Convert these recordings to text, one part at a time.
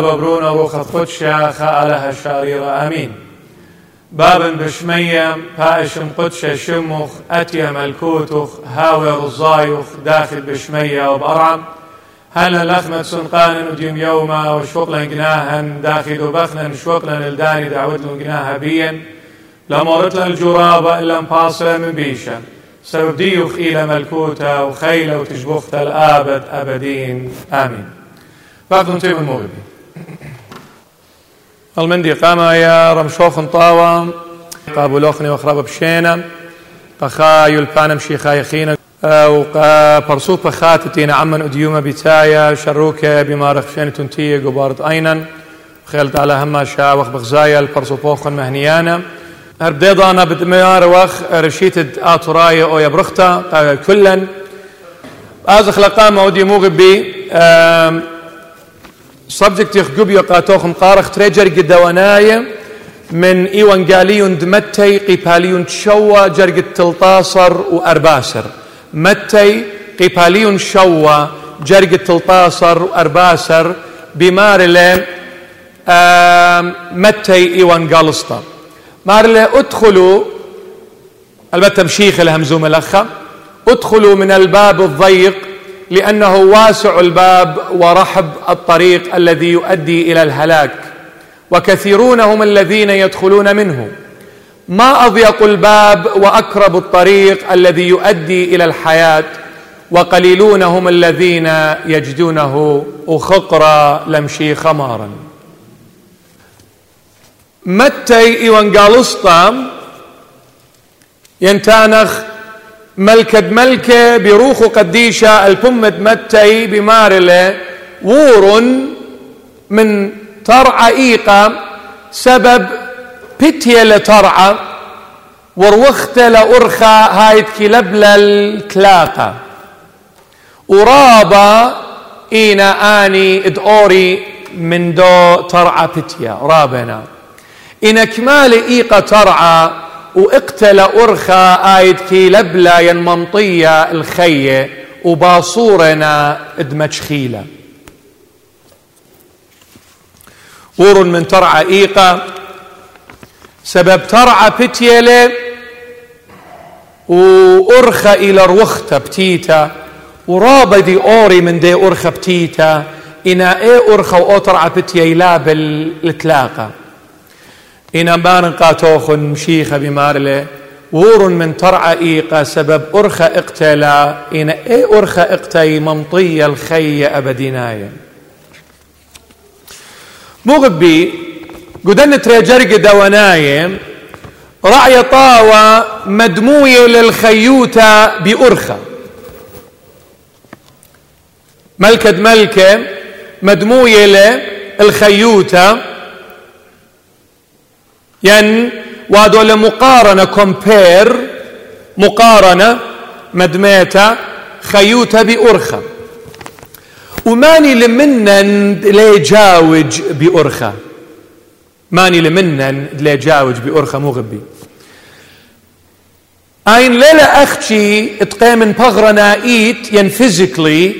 باب برون روخ قدشا خالها الشارير امين باب بشمية باشم قدش شمخ أتي ملكوتخ هاوي رزايخ داخل بشمية وبأرعم هل لخمة سنقان نديم يوما وشوقلا جناها داخل بخنا شوقلا الداني دعوت جناها بيا لمرت الجرابة إلا مباصلة من بيشا سبب ديوخ إلى ملكوتا وخيلة وتشبخت الآبد أبدين آمين المندي قام يا رمشوخ طاوة. قابو لوخني وخراب بشينا قخا يلبانا مشي خايخين وقا برسوط بخاتتين عمن أديوما بتايا شروك بما رخشين تنتي قبارت أينا خيلت على هما شا وخ بغزايا البرسوبوخن مهنيانا. أنا بدميار وخ رشيت آترايا أو يبرختا. كلا أزخ لقام أودي مغبي سبجكت يخجب يقاتوخم قارخ تريجر قدوانايا من إيوانجاليون دمتي قيباليون تشوى جرق تلطاصر وأرباسر. متي قيباليون شوى جرق تلطاصر وأرباسر. بمارلة متي إيوانجالستا مارلة ادخلوا البتة مشيخ الهمزوم الأخة ادخلوا من الباب الضيق لأنه واسع الباب ورحب الطريق الذي يؤدي إلى الهلاك وكثيرون هم الذين يدخلون منه. ما أضيق الباب وأكرب الطريق الذي يؤدي إلى الحياة وقليلون هم الذين يجدونه أخقرا لمشي خمارا. متي إيوانجالسطا ينتانخ ملكد ملكة بروخ قديشة البمد متي بمارلة. وور من ترعى إيقا سبب بتية لترعى وروخت لأرخى هايت كلبل الكلاقة. ورابا إينا آني إدوري من دو ترعى بتيا رابنا. إن كمال إيقا ترعى وإقتل أرخى آيد كي لبلا ينمنطية الخية وباصورنا ادمشخيلة ور من ترعى إيقا. سبب ترعى بتيلة وأرخى إلى روختا بتيتا. ورابدي أوري من دي أرخى بتيتا. إنا إيه أرخى وأطرع بتيلا بالتلاقى إن بان قاتوخ مشيخ بمارله وور من ترعى إيقا سبب أرخى إقتلا إن إي أرخى إقتي ممطي الخي أبدنايا مغبي قدن تريجرق دوانايا رعي طاوة مدموية للخيوتة بأرخى ملكة ملكة مدموية للخيوتة يعني وهذول مقارنة كومبير مقارنة مدميتا خيوتا بأرخة. وماني لمنن ليجاوج بأرخة. ماني لمنن ليجاوج بأرخة مغبي أين ليلة أختي تقيم بغرنا ايت ين فيزيكلي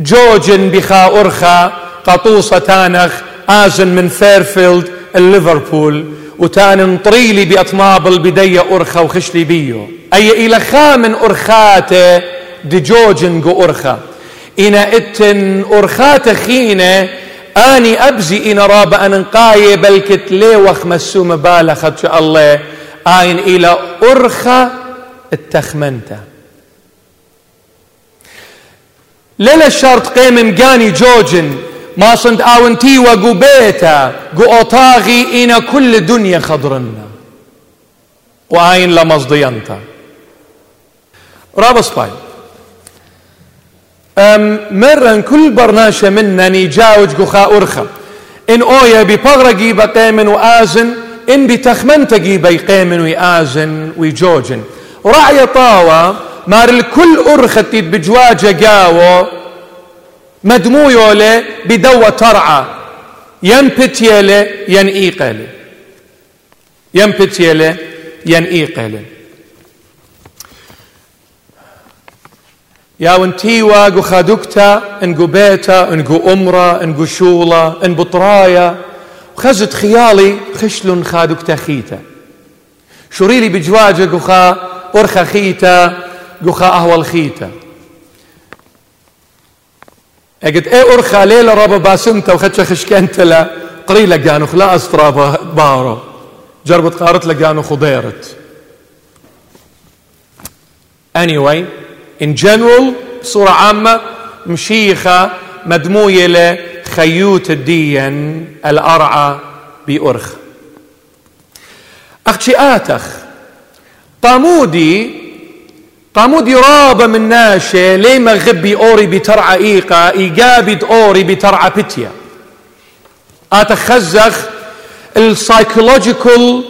جوجن بخا ارخا قطوصة تانخ ازن من فيرفيلد الليفربول. وتان نطريلي بأطماب البدية أرخى وخشلي بيو. أي إلى خامن أرخاته دجوجن جو أرخى. إنا إتن أرخاته خينة أني أبزي إن راب أن نقاي بل كتلي وخ مسو مبالغة شاء الله. آين إلى أرخى التخمنته. ليلة الشرط قيم مقاني جوجن. ما صنت آونتي وقو بيتا قو أطاغي إنا كل دنيا خضرنا. وآين لمصدينتا رابس باي أم مرن كل برناشة منا نيجاوج قخا أرخا. إن أويا ببغرقي بقيمن وآزن إن بتخمنتقي بيقيمن وآزن ويجوجن. رعي طاوة مار الكل أرخت بجواجة قاوة مدمويولة بدوة ترعى. ينبتيلة ينئيقلة ينبتيلة ينئيقلة يا ونتيوا جو خادوكتا انجو بيتا انجو أمرا انجو شولا إن بطرايا. وخزت خيالي خشلون خادوكتا خيتا. شوريلي بجواجة جو خا أرخا خيتا جو خا أهوال خيتا. اجد إيه أرخا ليلة رابا باسمتا وخدش خشكنت لا قريلة جانو خلا أسطرا بارو جربت قارت لجانو خضيرت. Anyway in general بصورة عامة مشيخة مدموية لخيوت الدين الأرعى بأرخ. أختي آتخ. طامودي طامودي رابة من ناشة ليما غبي أوري بترعى إيقا إيقابد أوري بترعى بتيا. آتخ خزخ السايكولوجيكال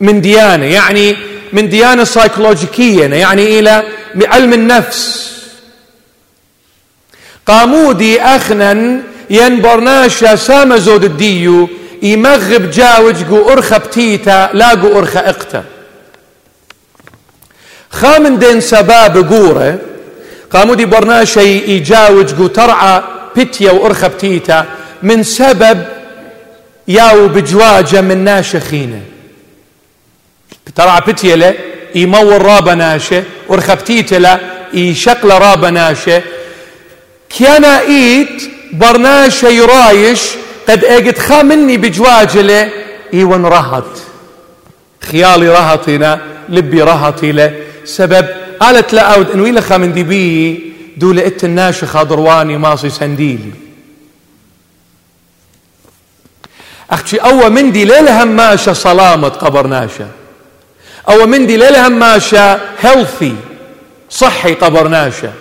من ديانة يعني من ديانة سايكولوجيكية يعني إلى علم النفس. قامودي أخنا ينبرناشا سام زود الديو يمغب جاوج قو أرخى بتيتا لاقو أرخى إقتا. خامن دين سباب قورة قامودي برناشا يجاوج قو ترعى بتيا وأرخى بتيتا من سبب ياو بجواجة من ناشخينة. ترعى بتيا له يمور رابا ناشة ورخبتيت له يشقل رابا ناشة. كيانا إيت برناشة يرايش قد أجد خامني بجواجله إيوان رهط. خيالي رهطنا لبي رهطي له سبب. قالت لا أود انو إلى خامن دي بي دول إت الناشة خاضرواني ماصي سنديلي. أختي اول مندي ليلة هماشة صلامة قبر ناشة أو مندي ليلة هماشة healthy صحي قبر ناشة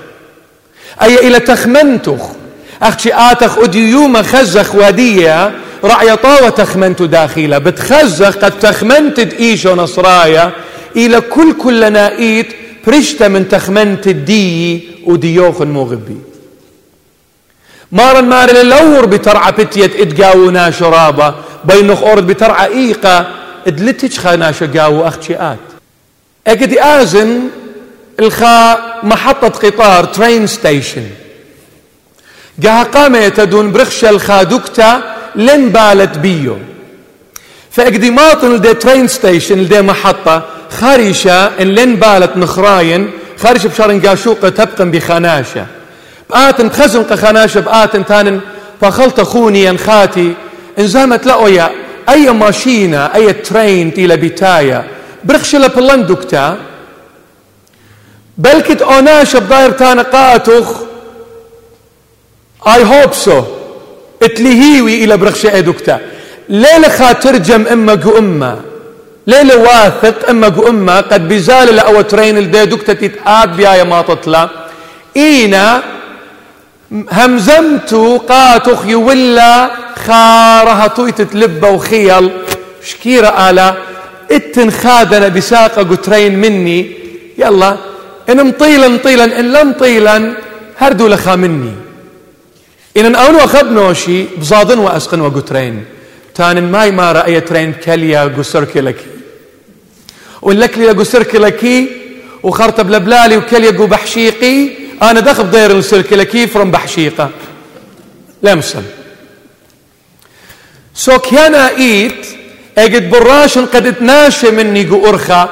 أي إلى تخمنتخ. أختي آتخ اديوم خزخ ودية. رعي طاوة تخمنت داخلة بتخزخ قد تخمنت ايشو نصرايا. إلى كل كل نائيت برشتة من تخمنت الدي وديوخ مغبي مارا مارا لور بترعى بتيت اتقاونا شرابة بينخ أورد بترعى إيقا ادلتش خانا شقاو أخشيات اكدي آزن الخا محطة قطار ترين ستيشن قاها قامة يتدون برخشة الخادوكتا لن بالت بيو. فاقدي ماطن لدي ترين ستيشن لدي محطة خارشة إن لن بالت نخراين خارشة بشارن قاشوقة تبقى بخناشة. بآتن تخزن قخناشة بآتن تانن فخلط خوني خاتي انزامت لأويا أي ماشينة أي ترين إلى بتاية برخش بلندكتا بلكت أوناش بداير تانا قاتخ اي هوب سو اتلهيوي إلى برخش ادكتا ليلة خاترجم إما جو إما ليلة واثق جو إما قد بزال لأو ترين الدي دكتا تتآد بيايا ما تطلع. إينا همزمتو قاتخ يولا خارها طويت تلبة وخيل. شكيرة آلا. إتن خادنا بساقة قترين مني. يلا إن مطيلا مطيلا إن لم طيلا هردو لخا مني. إن أون أخذ نوشي بزادن وأسقن وقترين تان ماي ما رأي ترين كليا قسرك لكي ولك لي قسرك لكي وخرطب بلبلالي وكليا قو بحشيقي أنا دخل ضير السلك لكي فرم بحشيقة. لمسن سو كان إيت اجد براشن قد تناشى مني قو أرخا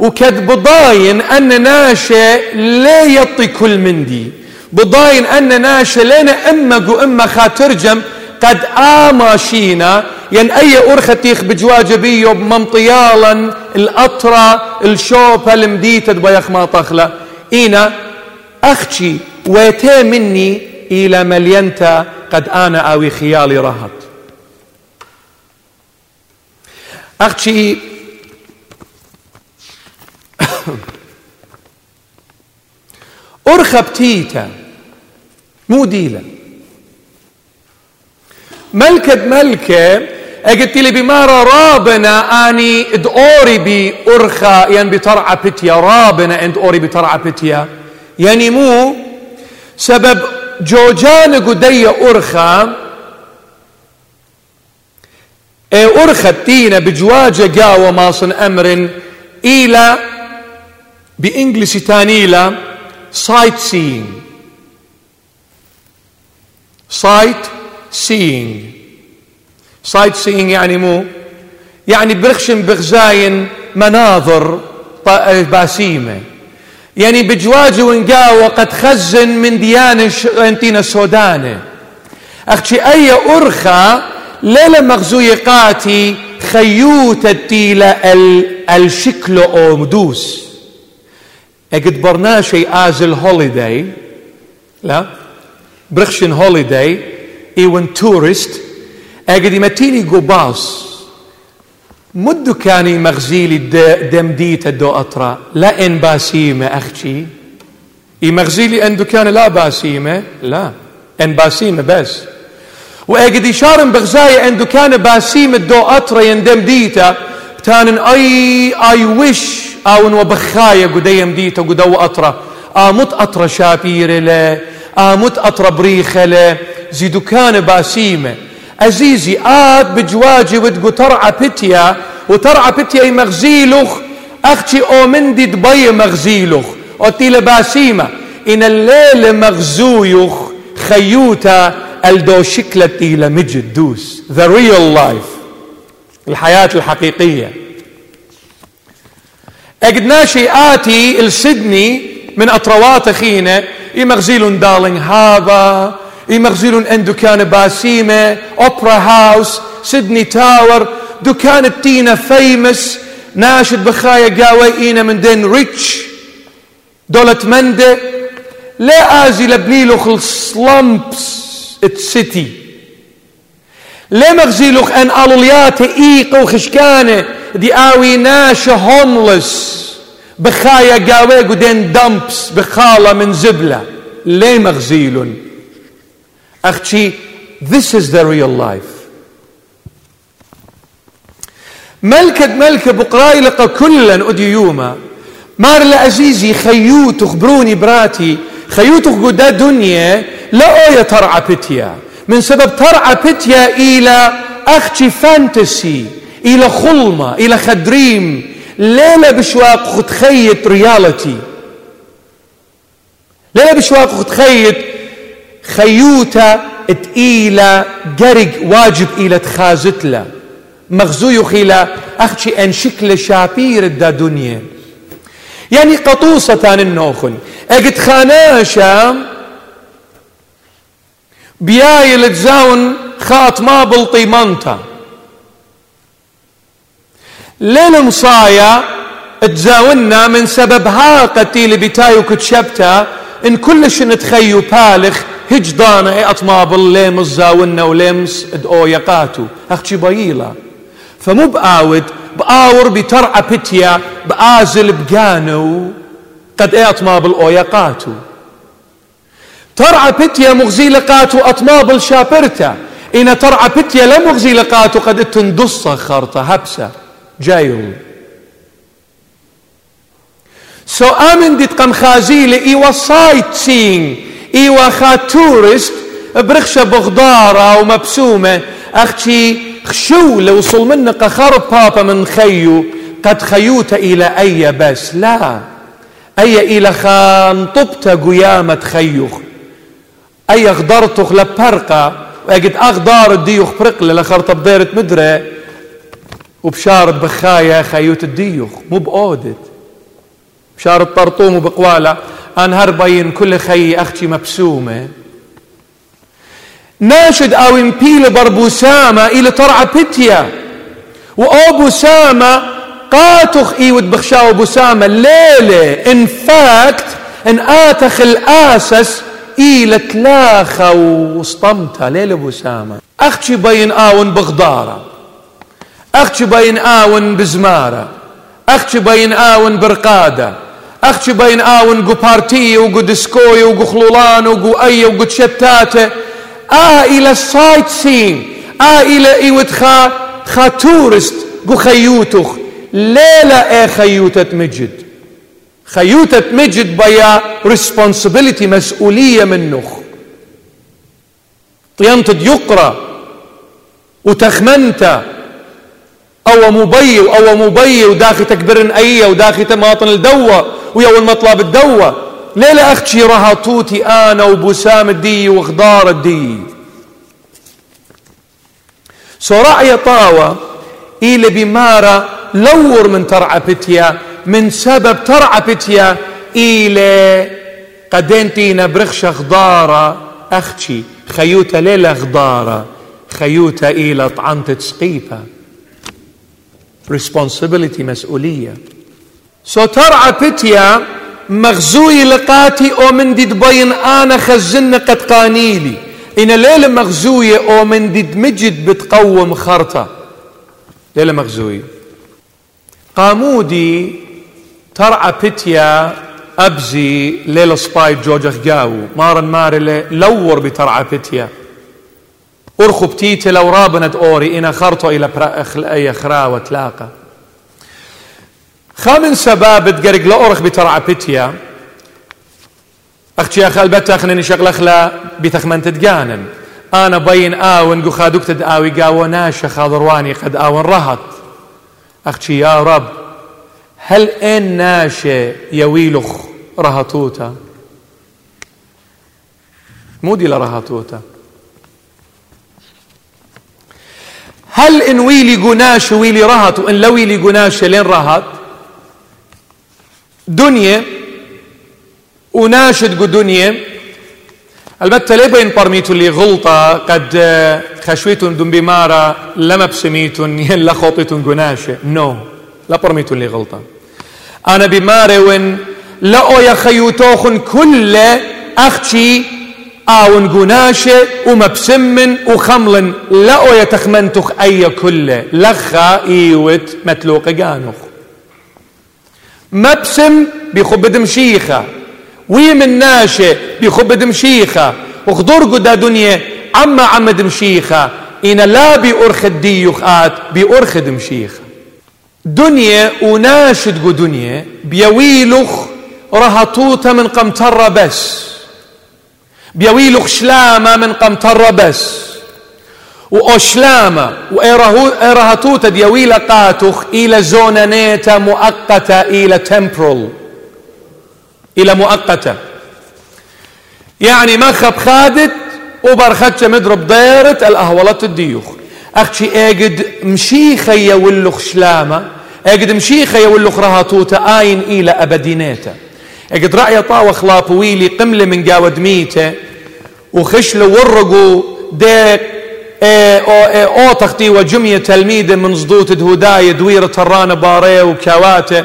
وكد بضاين أن ناشى لا يطي كل مندي بضاين أن ناشى لنا أما قو أما خاترجم قد آماشينا ين أي أرخة تيخ بجواجبيو بممطيالا الأطرة الشوبة المديتة بيخ ما طخلة. إينا أختي ويتي مني إلى ملينتا قد أنا أوي خيالي رهط. أختي أرخب تيتا مو ديلا. ملكة ملكة قلت لي بمارة رابنا آني ادوري بي أرخا يعني بترعى بتيا رابنا إند أوري بترعى بتيا يعني مو سبب جوجان قدي أرخا أرخا تينا بجواجة قاوة ماصن أمر إلى بانجلش تانيلا سايت سينج سايت سينج سايت سينج يعني مو يعني برخشن بغزاين مناظر باسيمة يعني بجواج ونقاوة قد خزن من ديانة انتينا السودانة. أختي أي أرخى ليلة مغزوية قاتي خيوت التيلة الشكل أو مدوس. اجد برناشي آزل هوليداي لا. برخشن هوليداي ايون تورست اجد يمتيني جو باص مدو كاني مغزيلي دمديت الدو أطرا. لا إن باسيمة أختي يمغزيلي أن كان لا باسيمة؟ لا. إن باسيمة بس. وأجد إشارة بغزاية أن كان باسيمة دو أطرا يندم ديتا تان أي أي وش أو وبخاية قديم ديتا قدو أطرا. آمت أطرا شابير له آمت أطرا بريخة له زيدو كان باسيمة. عزيزي آد بجواجي ودقو ترعى بتيا وترعى بتيا مغزيلوخ. أختي أو مندي دبي مغزيلوخ. أوتيل باسيمة إن الليل مغزويوخ. خيوتا ألدو شكلة إلى مجد دوس. The real life. الحياة الحقيقية. أقدناشي آتي إلسدني من أطروات أخينا يمغزيلون دارلينغ هذا يمغزلون ان دكان باسيمة أوبرا هاوس سيدني تاور دكان التينا فيمس ناشد بخايا قاوي من دين ريتش دولة مندة. لا آزي لبنيلوخ السلامبس السيتي لا مغزيلوخ أن الوليات إيقو خشكانة دي آوي ناشا هوملس بخايا قاوي قدين دمبس بخالة من زبلة. ليه مغزيلون. أختي this is the real life. ملكة ملكة بقراي لقى كلا أديوما مار لأزيزي خيوت خبروني براتي. خيوت قدا دنيا لا أويا ترعى بتيا من سبب ترعى بتيا إلى أختي فانتسي إلى خلمة إلى خدريم. ليلة بشواق خد خيط رياليتي ليلة بشواق خد خيط خيوتا تقيلة جرج واجب إلى تخازتلا. مغزوي خيلا أختي أن شكل شابير دا دنيا. يعني قطوسة تان النوخن. أجد خاناشا بياي لتزاون خات ما بلطي منتا ليل مصايا تزاونا من سبب ها قتيل بتايو كتشبتا إن كلش نتخيو بالخ هجدانا اي اطماب ليمس زاونا وليمس اد يقاتو أختي بايلا فمو بآود بآور بترعى بتيا بآزل بقانو قد اي اطماب الاويقاتو ترعى بتيا مغزي لقاتو اطماب الشابرتا إن ترعى بتيا لا مغزي لقاتو قد تندص خرطة هبسة جايو سو آمن دي تقم خازيلي ايوا سايت سينج إيوا خا تورست برخشة بغدارة ومبسومة. أختي خشو لو وصل منك خرب بابا من خيو قد خيوت إلى أي بس؟ لا. أي إلى خان طبت قيامة خيوخ. أي غدرتخ لبرقة واجد أغدار الديوخ برقلة لخرطة بديرة مدرة. وبشارة بخايا خيوت الديوخ مو بأودت. بشارة طرطوم وبقوالة أنهر بين كل خي أختي مبسومة. ناشد أو امبيل بربوسامة إلى ترعى بتيا وأبو سامة قاتخ إيود بخشاو بسامة الليلة إن فاكت إن آتخ الآسس إلى تلاخة وسطمتها ليلة بسامة أختي بين آون بغدارة. أختي بين آون بزمارة. أختش بين آون برقادة. أختش بين آون قو بارتي وقو ديسكوي وقو خلولان وقو أي وقو شتاتة آ إلى السايت سين. آ إلى إيوت خا خا تورست قو خيوتخ. ليلة إيه خيوتة مجد. خيوتة مجد بيا responsibility مسؤولية منخ. طينتد يقرأ وتخمنت. أو مبي أو مبي وداخي تكبرن إيه وداخي تماطن الدوة ويا المطلب الدوة. ليلة اختشي رهطوتي آنا وبسام الدي وخضار الدي؟ رأي طاوة إلى بمارة لور من ترعى بتيا من سبب ترعى بتيا. إلى قدنتي نبرخش خضارة أختشي خيوتا ليلة خضارة خيوتا إلى طعنت تسقيفة responsibility مسؤولية. سو ترعى بتيا مغزوي لقاتي أو من دي دبين أنا خزن قد قانيلي. إن ليلة مغزوية أو من دي مجد بتقوم خرطة. ليلة مغزوية قامودي ترعى بتيا أبزي ليلة سباي جوجخ جاو. مارن مارلي لور بترعى بتيا. أرخو بتيتي لو رابنت أوري أنا خرطو إلى أي خراوة تلاقى خامن سباب تقرق لأورخ بترعى بتيا. أختي اخ البتا خليني شغله خلا بتخمن تتجانن أنا بين آون قو خادوك تدآوي قاو ناشا خاضرواني قد آون رهط. أختي يا رب هل إن ناشا يويلخ رهطوتا؟ مودي لرهطوتا. هل إن ويلي قناش ويلي رهط وإن لو ويلي قناش لين رهط؟ دنيا وناشد دنيا. البتة ليه بين برميتو اللي غلطة قد خشويتون دون بمارة لما بسميتون ين لخوطيتون قناشة نو لا برميتو اللي غلطة. أنا بمارة وين لأو يا خيوتوخن كل أختي آون قناشة ومبسمن وخملن لأو يتخمنتخ أي كله لخا إيوت متلوق قانخ مبسم بيخب دمشيخة ويمن ناشة بيخب دمشيخة وخضر قدا دنيا عما عم دمشيخة إن لا بأرخ الديوخات بأرخ دمشيخة دنيا وناشد قو دنيا بيويلخ رهطوطة من قمترة بس. بيويلو خشلامة من قمطرة بس. وأشلامة وإرهتوتا ديويلة قاتخ إلى زونانيتا مؤقتة إلى تمبرال إلى مؤقتة. يعني ما خب خادت وبرختش مضرب دايرة الأهولات الديوخ. أختي أجد مشيخة يولو خشلامة أجد مشيخة يولو خرهاتوتا آين إلى أبدينيتا اقد رأي طاوة خلاف ويلي قملة من جاود ميتة وخشلة ورقوا ديك أو, تختي وجمية تلميذة من صدوت دهوداية دويرة ترانة باريه وكواته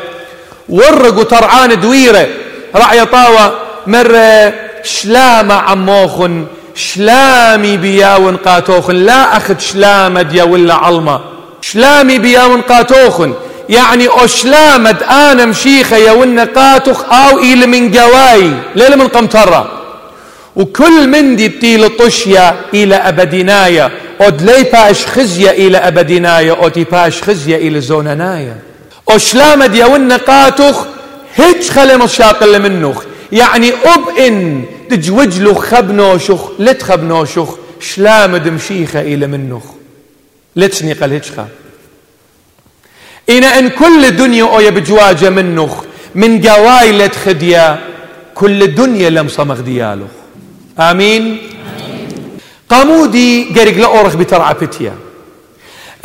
ورقوا ترعان دويرة. رأي طاوة مرة شلامة عموخن شلامي بياون قاتوخن لا أخذ شلامة ديا ولا علمة. شلامي بياون قاتوخن. يعني أشلامد أنا مشيخة يا والنقاتخ أو إلى من جواي ليلة من قمطرة وكل من دي بتيل طشيا إلى أبدينايا أد لي باش خزية إلى أبدينايا أد باش خزية إلى زوننايا أشلامد يا والنقاتخ هيج خلي مشاقل منوخ. يعني أب إن تجوج خبنو شخ لتخبنو شخ شلامد مشيخة إلى منوخ. لتسني قال هيجخا إن إن كل دنيا أويا بجواجة منه من جوايلة خديا كل دنيا لم صمغ دياله آمين؟ قامودي قرق لأورخ بترعى بتيا.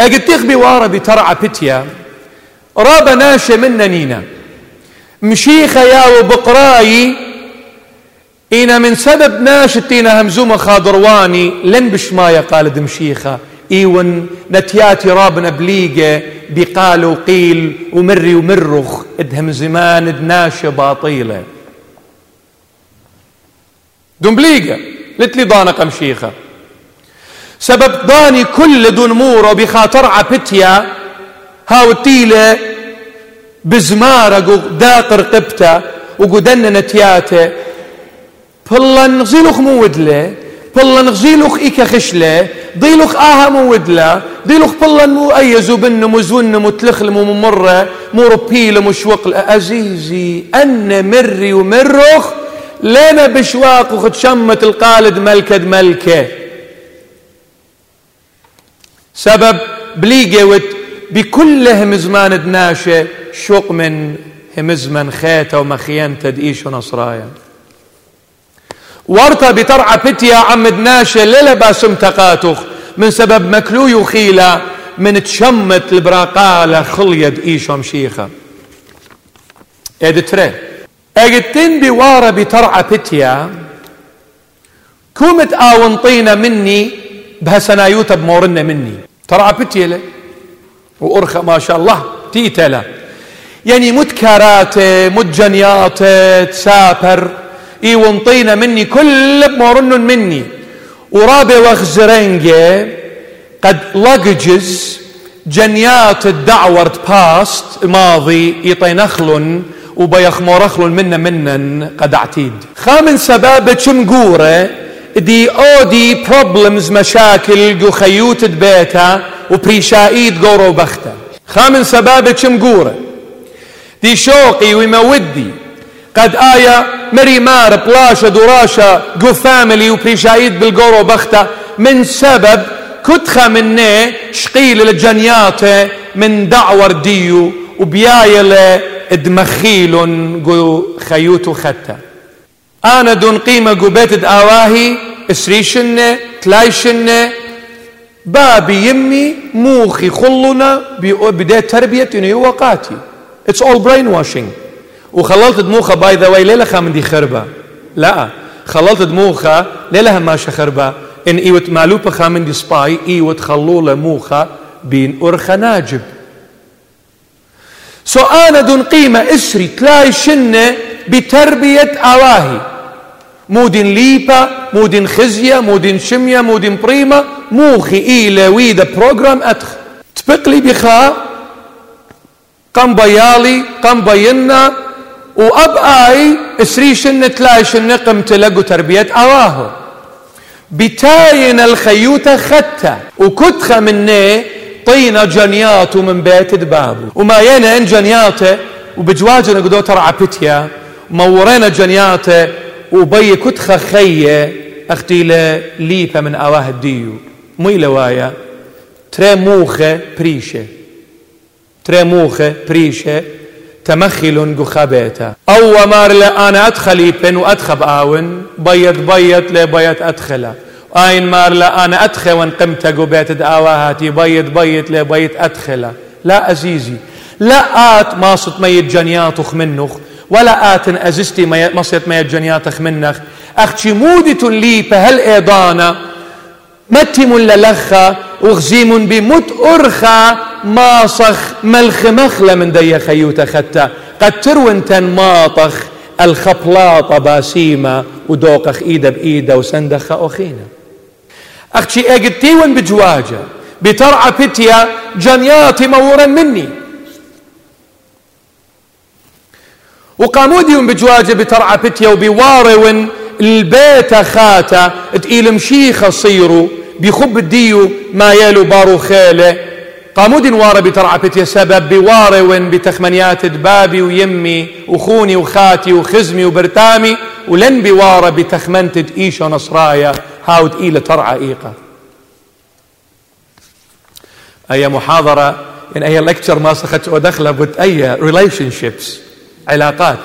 أجد تخبي وارا بترعى بتيا. رابا ناشة من نينا. مشيخة يا وبقراي إنا من سبب ناشتينا همزومة خاضرواني لن بشماية قال دمشيخة إيون نتياتي رابنا بليقة بقال وقيل ومري ومرخ إدهم زمان ادناشة باطيلة. دنبليقة لتلي ضانق مشيخة سبب ضاني كل دون مورو بخاطر عبتيا هاو التيلة بزمارة داق رقبته وقدن نتياته بلا نغزيلوخ مودله بلا نغزيلوخ إيكا خشلة ضيلوخ آها مودله ضيلوخ بلا مو أيزو بنه مزون متلخل ممرة مو ربيل مشوق أزيزي أن مري ومرخ لنا بشواق وخد شمت القالد ملكد ملكة. سبب بليجوت بكل همزمان دناشة شوق من همزمن خيته ومخيان تدئيش ونصرايا. ورطة بترعى بتيا عمد ناشة للا باسم تقاتخ من سبب مكلو يخيلة من تشمت البراقالة خليد إيش ومشيخة ادتري اجتين بوارة بترعى بتيا كومت آونطينا مني بهسنايوتا بمورنا مني. ترعى بتيا وأرخى ما شاء الله تيتلا يعني مت جنياته تسافر. إي ونطينا مني كل بمورن مني. ورابي وخزرنجة قد لقجز جنيات الدعور باست ماضي يطينخلن وبيخ مورخلن منا منا قد أعتيد. خامن سبابة شمقورة دي أودي بروبلمز مشاكل جو خيوت بيتا وبريشايد قورو بختا خامن سبابة شمقورة دي شوقي ومودي قد آية مري مار بلاشة دراشة جو فاميلي وبريشايد بالقورو بختا من سبب كتخة مني شقيل الجنيات من دعور ديو وبيايل دمخيل جو خيوت ختا أنا دون قيمة جو بيت آواهي اسريشنة تلايشنة بابي يمي موخي خلنا بداية تربية وقاتي It's all brainwashing. وخللت دموخها باي ذا واي ليلة من دي خربة. لا خللت دموخها ليلة ماشا خربة. إن إيوت مالوبة خامن دي سباي إيوت خلولة موخة بين ارخا ناجب. سو أنا دون قيمة إسري تلاي شنة بتربية أواهي. مودين ليبا مودين خزية مودين شمية مودين بريمة. موخي إيلا ويدا بروجرام أتخ. تبقلي بخا قم بيالي قم بينا وأب آي اسريشن تلايشن قم تلقوا تربية أواهو. بتاين الخيوتة خدته وكتخة مني طينا جنيات من بيت دبابو وما ينا إن جنياته وبجواجنا قدو ترعى بتيا. مورينا جنياته وبي كتخة خية أختي ليبا من أواه الديو. مي لوايا تري موخة بريشة. تري موخة بريشة. تمخل خبيتا أو مار أنا أدخل يبن وأدخب آون بيت بيت لي بيت أدخله أين مار لا أنا أدخل وأن قمت بيت دعواهاتي بيت بيت لي بيت أدخله لا أزيزي لا آت ماصت ميت جنياتخ منخ ولا آت أزستي مصيت ميت جنياتخ منخ. أختي مودة لي بهل إيضانا متم للخا وغزيم بمت أرخى ماصخ ملخ مخلة من دي خيوت ختا. قد ترون ماطخ الخبلاطة باسيمة ودوقخ إيدا بإيدا وسندخ أخينا. أختي أجتيون بجواجة بترعى بتيا جنياتي مورا مني. وقاموديون بجواجة بترعى بتيا وبوارون البيت خاتا تقيل مشيخة صيروا بخب الديو ما يالو بارو خيله قامود وارا بترعى سبب بواري وين بتخمنيات دبابي ويمي وخوني وخاتي وخزمي وبرتامي ولن بوارا بتخمنت ايشو نصرايا هاود إيلة ترعى إيقا. أي محاضرة؟ إن أي لكتشر ما سخت ودخل بت أي شيبس علاقات.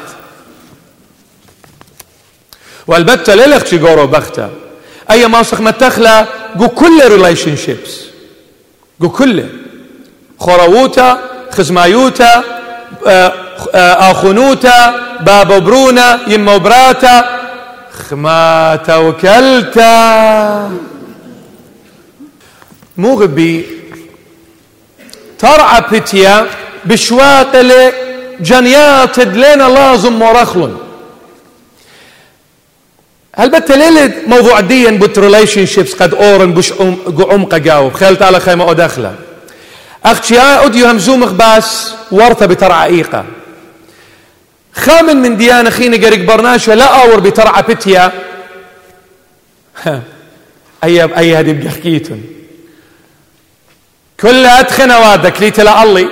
والبتة للخ جورو بختا. أي ما سخ متخلى جو كل ريليشن شيبس جو كله خرووتا خزمايوتا آه، آه، برونا يما براتا خما توكلتا مغبي ترعى بتيا بشواقل جنيات دلينا لازم ورخلن. هل بتليل موضوع دين بوت ريليشن شيبس قد أورن بش عمق جاوب خيلت على خيمة ودخله أختي أوديو همزومخ باس ورطة بترعى إيقا خامن من ديانة خيني قريق برناشة لا أور بترعى بتيا. أي أي هذه بحكيتن كل أدخن وادك لي تلا الله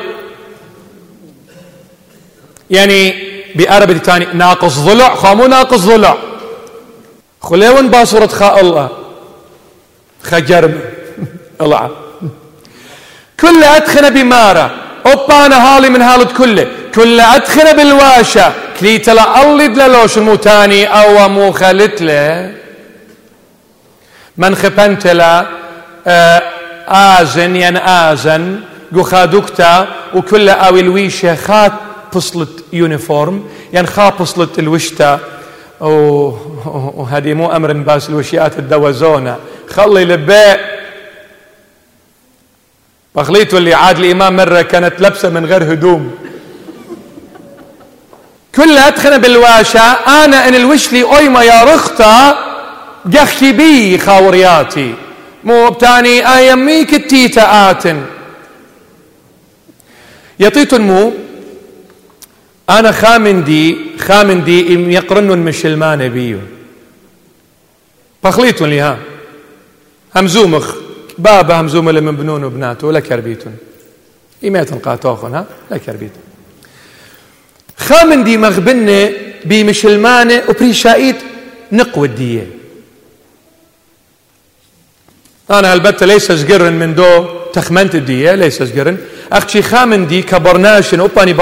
يعني بأربة تاني ناقص ضلع خامو ناقص ضلع. خليون باصورة خاء الله. خجرم الله. كل أدخن بمارة. أوبانا هالي من هالد كله. كل أدخن بالواشة. كليت الله دلوش الموتاني أو مو خلت له. من خبنت لا آه، آزن ين آزن. جو خادوكتا وكل أو الويشة خات بصلت يونيفورم. ين خا بصلت الوشتا. وهذه مو أمر باس الوشيات الدوزونة. خلي لباء. بخليته اللي عاد الإمام مرة كانت لابسة من غير هدوم. كلها تخنا بالواشة أنا إن الوشلي أيما يا رختا جخي بي خاورياتي. مو بتاني أيميك التيتا آتن. يطيت مو أنا خامن دي خامن دي إم يقرنن مشلمان بيو بخليتون لي ها همزومخ. بابا همزوم اللي من بنون وبناته ولا كربيتون. إيميت قاتوخن ها؟ لا كربيتون. خامن دي مغبنة بمشلمانة وبريشايت نقوى الدية أنا البتة ليس سجرن من دو تخمنت الدية ليس سجرن أختي خامن دي كبرناشن أوباني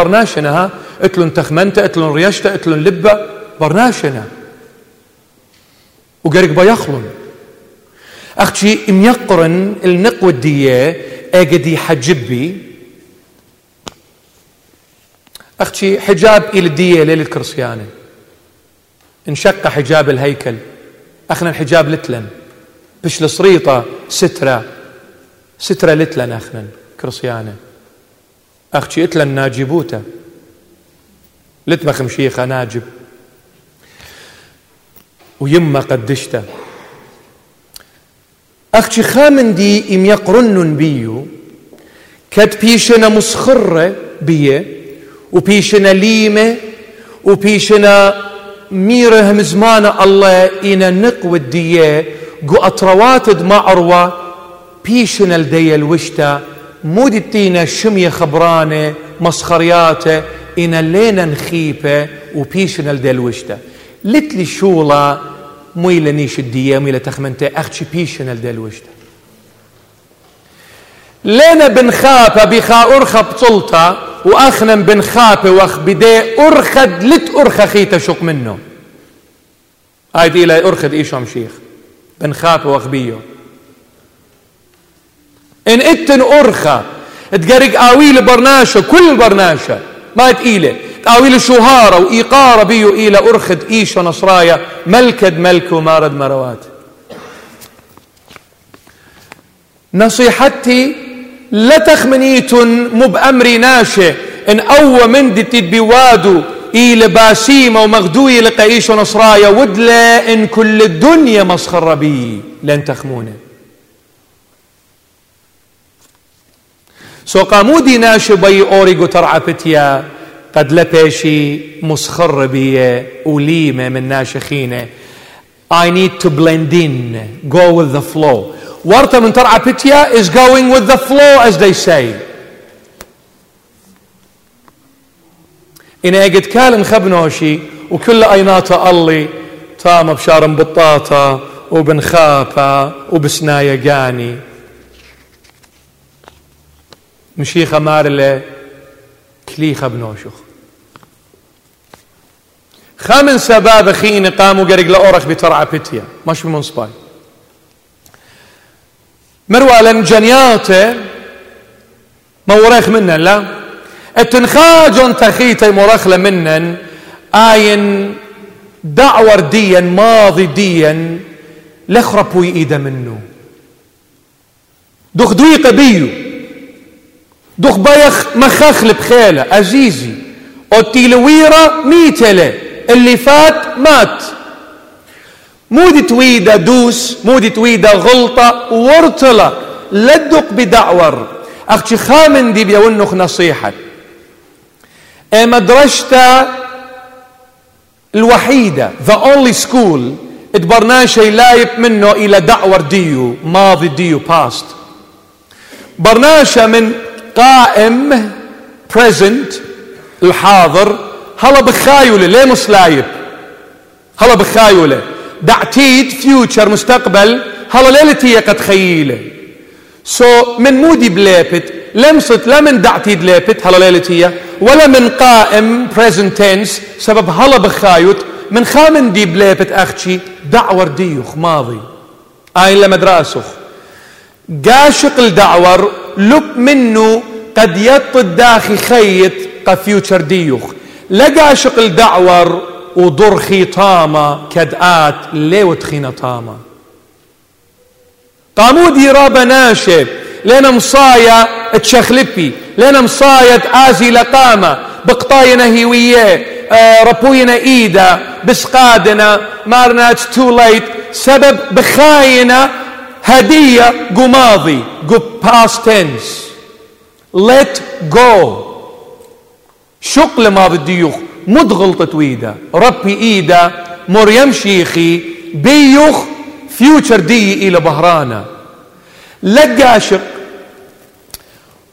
اتلون تخمنت اتلون ريشتا اتلون لبة برناشنا. وقرق بيخلن أختي ميقرن النقوة الدية أجدي حجبي. أختي حجاب إلى الدية ليلة كرسيانة. انشق حجاب الهيكل. أخنا الحجاب لتلن. بش الصريطة سترة. سترة لتلن أخنا كرسيانة. أختي اتلن ناجبوتا لتمخ مشيخة ناجب ويما قدشته. أختي خامن دي إم يقرنن بيو كد بيشنا مسخرة بيه وبيشنا ليمة وبيشنا ميرة مزمانة الله إنا نقوى الدية قو أطروات معروة بيشنا لدي الوشتا مودتينا شمية خبرانة مسخرياته إنا لينا نخيبة وبيشنا لدي الوشتا لتلي شولا مويلة نيش الدية مويلة تخمنتي أختشي بيشنا لدي الوشتا لينا بنخابة بخا أرخى بطلتا وأخنا بنخابة وأخ بدي أرخد لت أرخى خيتا شق منه هاي إلى أرخد إيشو مشيخ بنخابة وأخ بيو. إن إتن أرخى تقرق آويل برناشة كل برناشة. ما تقيلة. تاويل شهارة وإيقارة بيو إلى أرخد إيشو نصرايا. ملكد ملك ومارد مروات. نصيحتي لا تخمنيتن مو بأمري ناشئ. إن أو من دي بوادو إلى باسيمة ومغدوية لقايش ونصرايا ودلا إن كل الدنيا مسخرة بي. لن تخمونه. سو قامودي ناشي بي أوريغو ترعى بتيا قد لبيشي مسخر بي وليمة من ناشخينه I need to blend in. Go with the flow. ورطة من ترعى بتيا is going with the flow as they say. إن أجد كالن خبنوشي وكل أيناته الله تام بشار بطاطا وبنخافة وبسنايا قاني. مشيخة مارلة كليخة بنوشخ. خامن سباب خين قاموا قرق لأورخ بترعى بتيا مش بمنصباي مروالا جنياته موريخ منا لا. التنخاجون تخيتي مرخلة منا آين دعور ديا ماضي ديا لخربوا إيدا منه دخ دويق بيو دخ بيخ مخخل بخيلة عزيزي أوتيلويرا ميتلة اللي فات مات مودي تويدا دوس مودي تويدا غلطة ورطلة لدق بدعور أختي خامن دي بيونخ نصيحة إيه مدرسة الوحيدة the only school اتبرناشي لايب منه إلى دعور ديو ماضي ديو past برناشة من قائم present الحاضر هلا بخايله ليه مش لايب هلا بخايله دعتيد فيوتشر مستقبل. هلا ليلتي قد خيله سو so من مودي بليبت لمست لا من دعتيد ليبت هلا ليلتي ولا من قائم present tense سبب هلا بخايت من خامن دي بليبت أختي دعور ديوخ ماضي. آين لما دراسخ قاشق الدعور لب منه قد يطد داخي خيط قفيوتشر ديوخ. لقاشق الدعور وضرخي طامة كدآت ليو تخينة طامة قامودي رابا ناشب لنا مصايا تشخلبي لنا مصايا تآزي لقامة بقطاينا هيوية آه ربوينا إيدا بسقادنا مارنا تو ليت سبب بخاينا هدية قماضي. قو past tense. Let go. شق لماضي الديوخ مد غلطة ويدا. ربي إيدا. مريم شيخي. بيوخ فيوتشر دي إلى بهرانا. لقاشق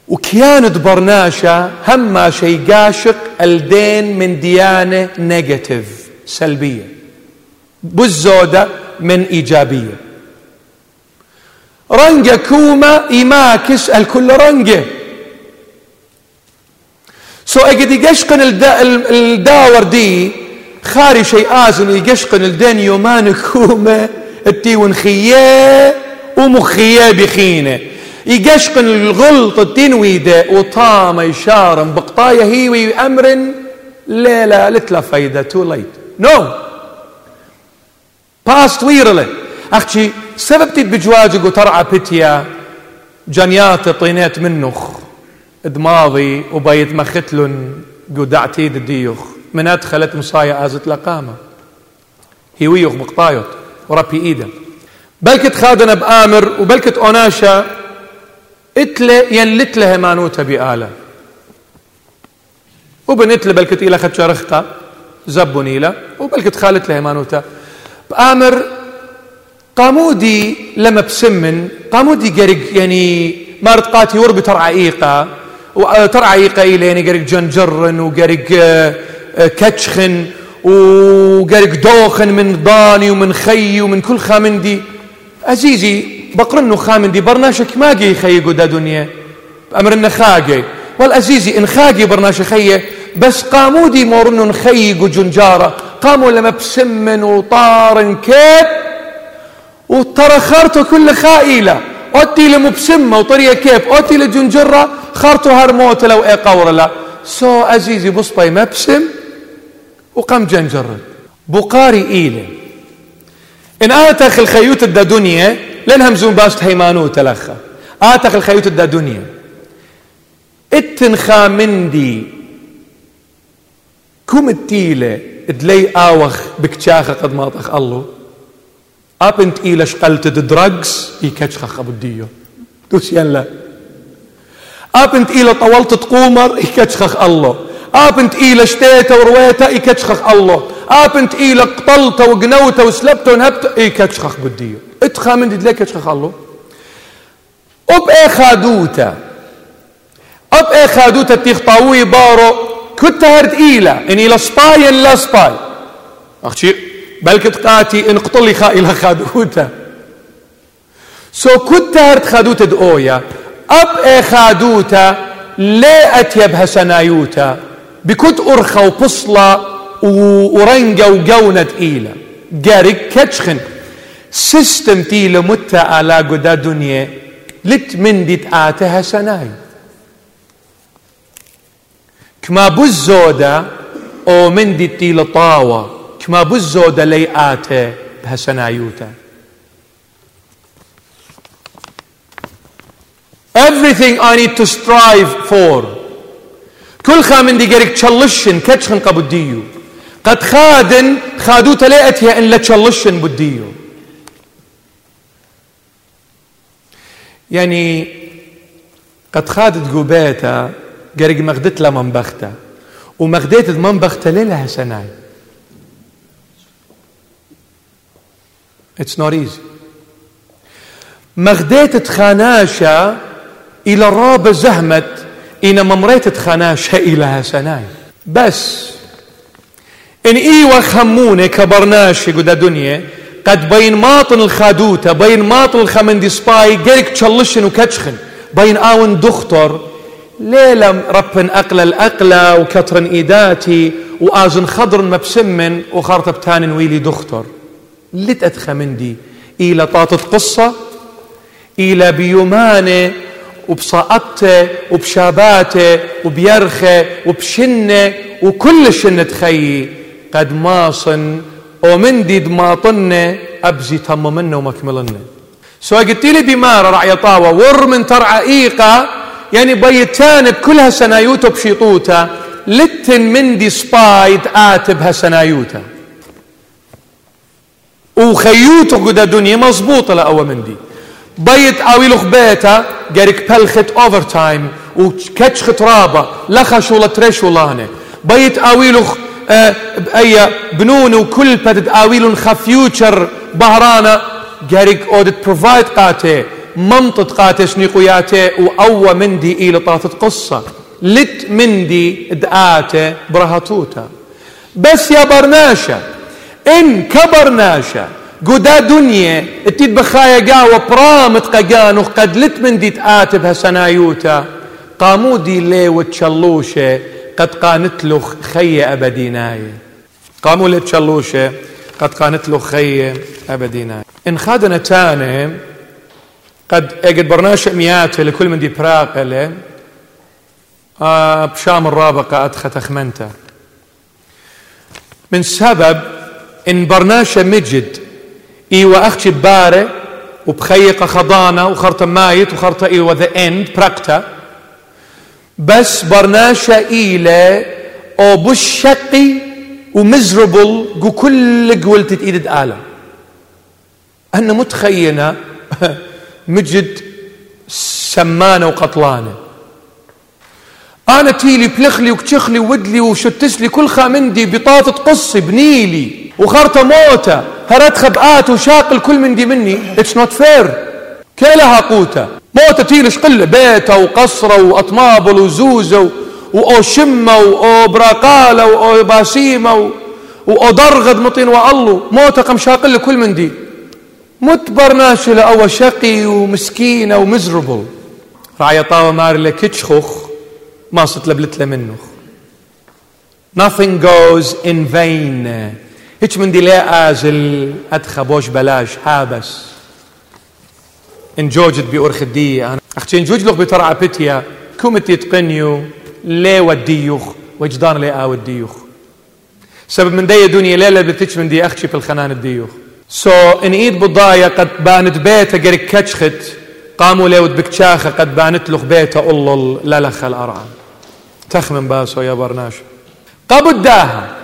وكيانت برناشة. هما شي قاشق. الدين من ديانة نيجاتيف سلبية. بالزودة من إيجابية. رنجة كومة إيماكس الكل رنجة. سو أجد يقشقن الداور دي خاري شيء آزن يقشقن الدين يومان كومة التي ونخيه ومخيه بخينة. يقشقن الغلط التنويدة وطام يشارم بقطايا هيوي أمر ليلة لتلا فايدة تو ليت نو باست ويرلة. أختي سبب تيد بجواجك وترعى بتيا جنيات طينات منخ دماضي وبيت مختلن قدعتي ديوخ. من أدخلت مصايا آزت لقامة. هيويخ بقطايت وربي إيدا. بلكت خادنا بآمر وبلكت أوناشا إتلة ينلت له مانوتا بآلة وبنتله بلكت إلى خد شرختا زبون إلى وبلكت خالت له مانوتا بآمر قامودي لما بسمن قامودي قرق يعني مارت قاتي وربي ترعى إيقا وترعى إيقا إليني قرق جنجرن وقرق آه، آه، كتشخن وقرق دوخن من ضاني ومن خي ومن كل خامندي. عزيزي بقرنو خامن دي برناشك ماقي خيقو دا دنيا. أمر النخاقي والأزيزي إن خاقي برناش خية بس قاموا دي مورنو نخيقو جنجارة. قاموا لما بسمن وطارن كيف؟ وترى خارتو كل خائلة. أوتي لمبسمة وطريقة كيف؟ أوتي لجنجرة خارتو هرموت لو إيه قور لا سو أزيزي بصبي مبسم وقام جنجرة بقاري إيلة. إن آتخ الخيوت الدا دنيا لنهم زون باست هيمانو تلخا آتخ الخيوت الدا دنيا. اتنخا مندي كم التيلة دلي آوخ بكتشاخة قد ما طخ الله. أبنت إيلا شقلت دراجز يكتشخ أبو الديو دوس يلا. أبنت إيلا طولت تقومر يكتشخ الله. أبنت إيلا شتيتا ورويتا يكتشخ الله. أبنت إيلا قتلت وقنوت وسلبت ونهبت يكتشخ بديو اتخا من دي دليك يتشخ الله؟ أب خادوتا. أب تيخ طاوي بارو. كنت هرد إيلا. إن إلى سباي لا سباي. أختي بل تقاتي إن قتلي خا إلى خادوتا سو كنت هرد خادوتا دؤويا أب إيه خادوتا لا أتيبها سنايوتا بكت أرخى وبصلة ورنجة وجونة إيلا جارك كتشخن. سيستم تي لمتا على قدا دنيا لت من دي آتها سناي كما بزودة أو من دي تي لطاوة كما بزودة لي آته بهسنايوتا everything I need to strive for. كل خامن دي قريك تشلشن كتشخن قبديو قد خادن خادوتا ليأتها إن لا تشلشن بديو يعني قد خادت قوبيتا قرق مغدت لا منبختا ومغديت منبختا ليلها سناي It's not easy. مغديت خاناشا إلى راب زهمت إن ممريت خاناشا إلى سناي. بس إن إيوة خمونة كبرناش قد دنيا قد بين ماطن الخادوتة بين ماطن الخمندي سباي قرق تشلشن وكتشخن بين آون دختر ليلة ربن أقل الأقلة وكترن إيداتي وآزن خضر مبسمن وخرطة بتان ويلي دختر. لت أتخمندي إلى طاطة قصة إلى بيومانة وبصاقته وبشاباتة وبيرخة وبشنة وكل شنة خيي قد ماصن ومندي دماطنه أبزي تم منه ومكملنه سواء قلت لي بمارة رعي طاوة ور من ترعى إيقا يعني بيتان بكلها سنايوتا بشيطوتا لتن مندي سبايد آتبها سنايوتا وخيوتو قد دنيا مظبوطة لأول مندي بيت آويلو خبيتا قارك بلخت اوفر تايم وكتش خطرابة لخش ولا تريش ولأنه بيت آويلو آه أي بنون وكل بدت آويلو خفيوتشر بهرانا. قارك أودت بروفايد قاتي منطت قاتي سنيقوياتي وأوى مندي إلى طاطة قصة. لت مندي دآتي برهاتوتا. بس يا برناشا إن كبرناشا قدا دنيا اتيت بخايا قاوة برامت قاقانو قد لت من دي تآتبها سنايوتا قامودي لي وتشلوشة قد قانت له خي أبديناي قاموا لي تشلوشة قد قانت له خي أبديناي إن خادنا تاني قد اجد برناش ميات لكل من دي براقلة آه بشام الرابقة أدخت أخمنته من سبب إن برناشة مجد. إيوة أختي بارة وبخيقة خضانة وخرطة مايت وخرطة إيوة ذا إند براكتا بس برناشة إيلة أو بش شقي ومزربل جو كل قولت إيد آلة. أنا متخينة مجد سمانة وقطلانة أنا تيلي بلخلي وكتخلي ودلي وشتسلي كل خامندي بطاطة قصي بنيلي وخرطة موتة هرت خبآت وشاق الكل من دي مني. اتس نوت فير كلها قوتة. موتة تيلش قلة بيتة وقصرة وأطمابل وزوزة وأوشمة وأوبراقالة وأوباسيمة وأضرغد مطين والله موتة قم شاقل كل من دي مت برناشلة أو شقي ومسكينة ومزربل. رعية طاوة مار لكتشخخ ما صت لبلت منه. Nothing goes in vain. هيك من دي لا ازل أدخى بوش بلاش حابس. إن جوجت بأرخ الدي أنا أختي إن جوج لغ بترعى بتيا كومتي تقنيو لي وديوخ وجدان لي أو الديوخ سبب من دي دنيا ليلة بتش من دي اخشي في الخنان الديوخ سو so, إن إيد بضايا قد بانت بيتا قريك كتشخت. قاموا لي بكتشاخة قد بانت لخ بيتا الله لا لخ الارعى تخمن باسو يا برناش قبداها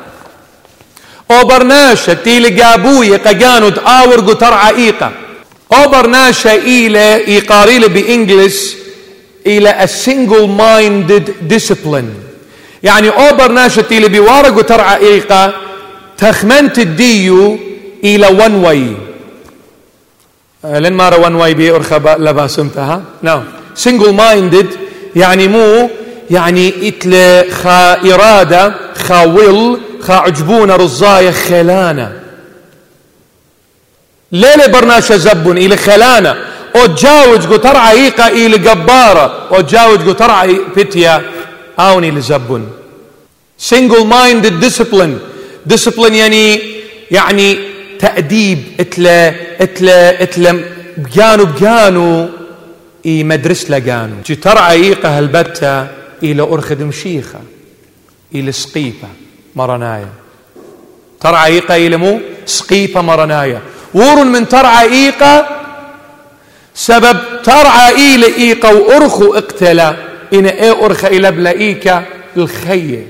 أو برناشا تيلي قابوية قجانو تآور قطر إيقا. أو برناشا إلى إيقاريلة بإنجلس إلى a single minded discipline. يعني أو برناشا تيلي بوارا قطر إيقا تخمنت الديو إلى one way. لن مارا one way بي أرخى لباسمتها no single minded يعني مو يعني إتل خا إرادة خا ويل خا عجبونا رزايا خلانا. ليلة برناشا زبون إلى خلانا. أو تجاوج قطر عيقة إلى قبارة. أو تجاوج قطر فتيا آوني لزبون single minded discipline. Discipline يعني يعني تأديب اتلا اتلا اتلا بجانو بجانو إي مدرس لقانو جي ترعى عيقة هالبتة إلى أرخد مشيخة إلى سقيفة مرنايا ترعى إيقا إلى مو؟ سقيفة مرنايا ور من ترعى إيقا سبب ترعى إلى إيقا وأرخو اقتلا. إن إيه أرخ إلى بلايكا الخية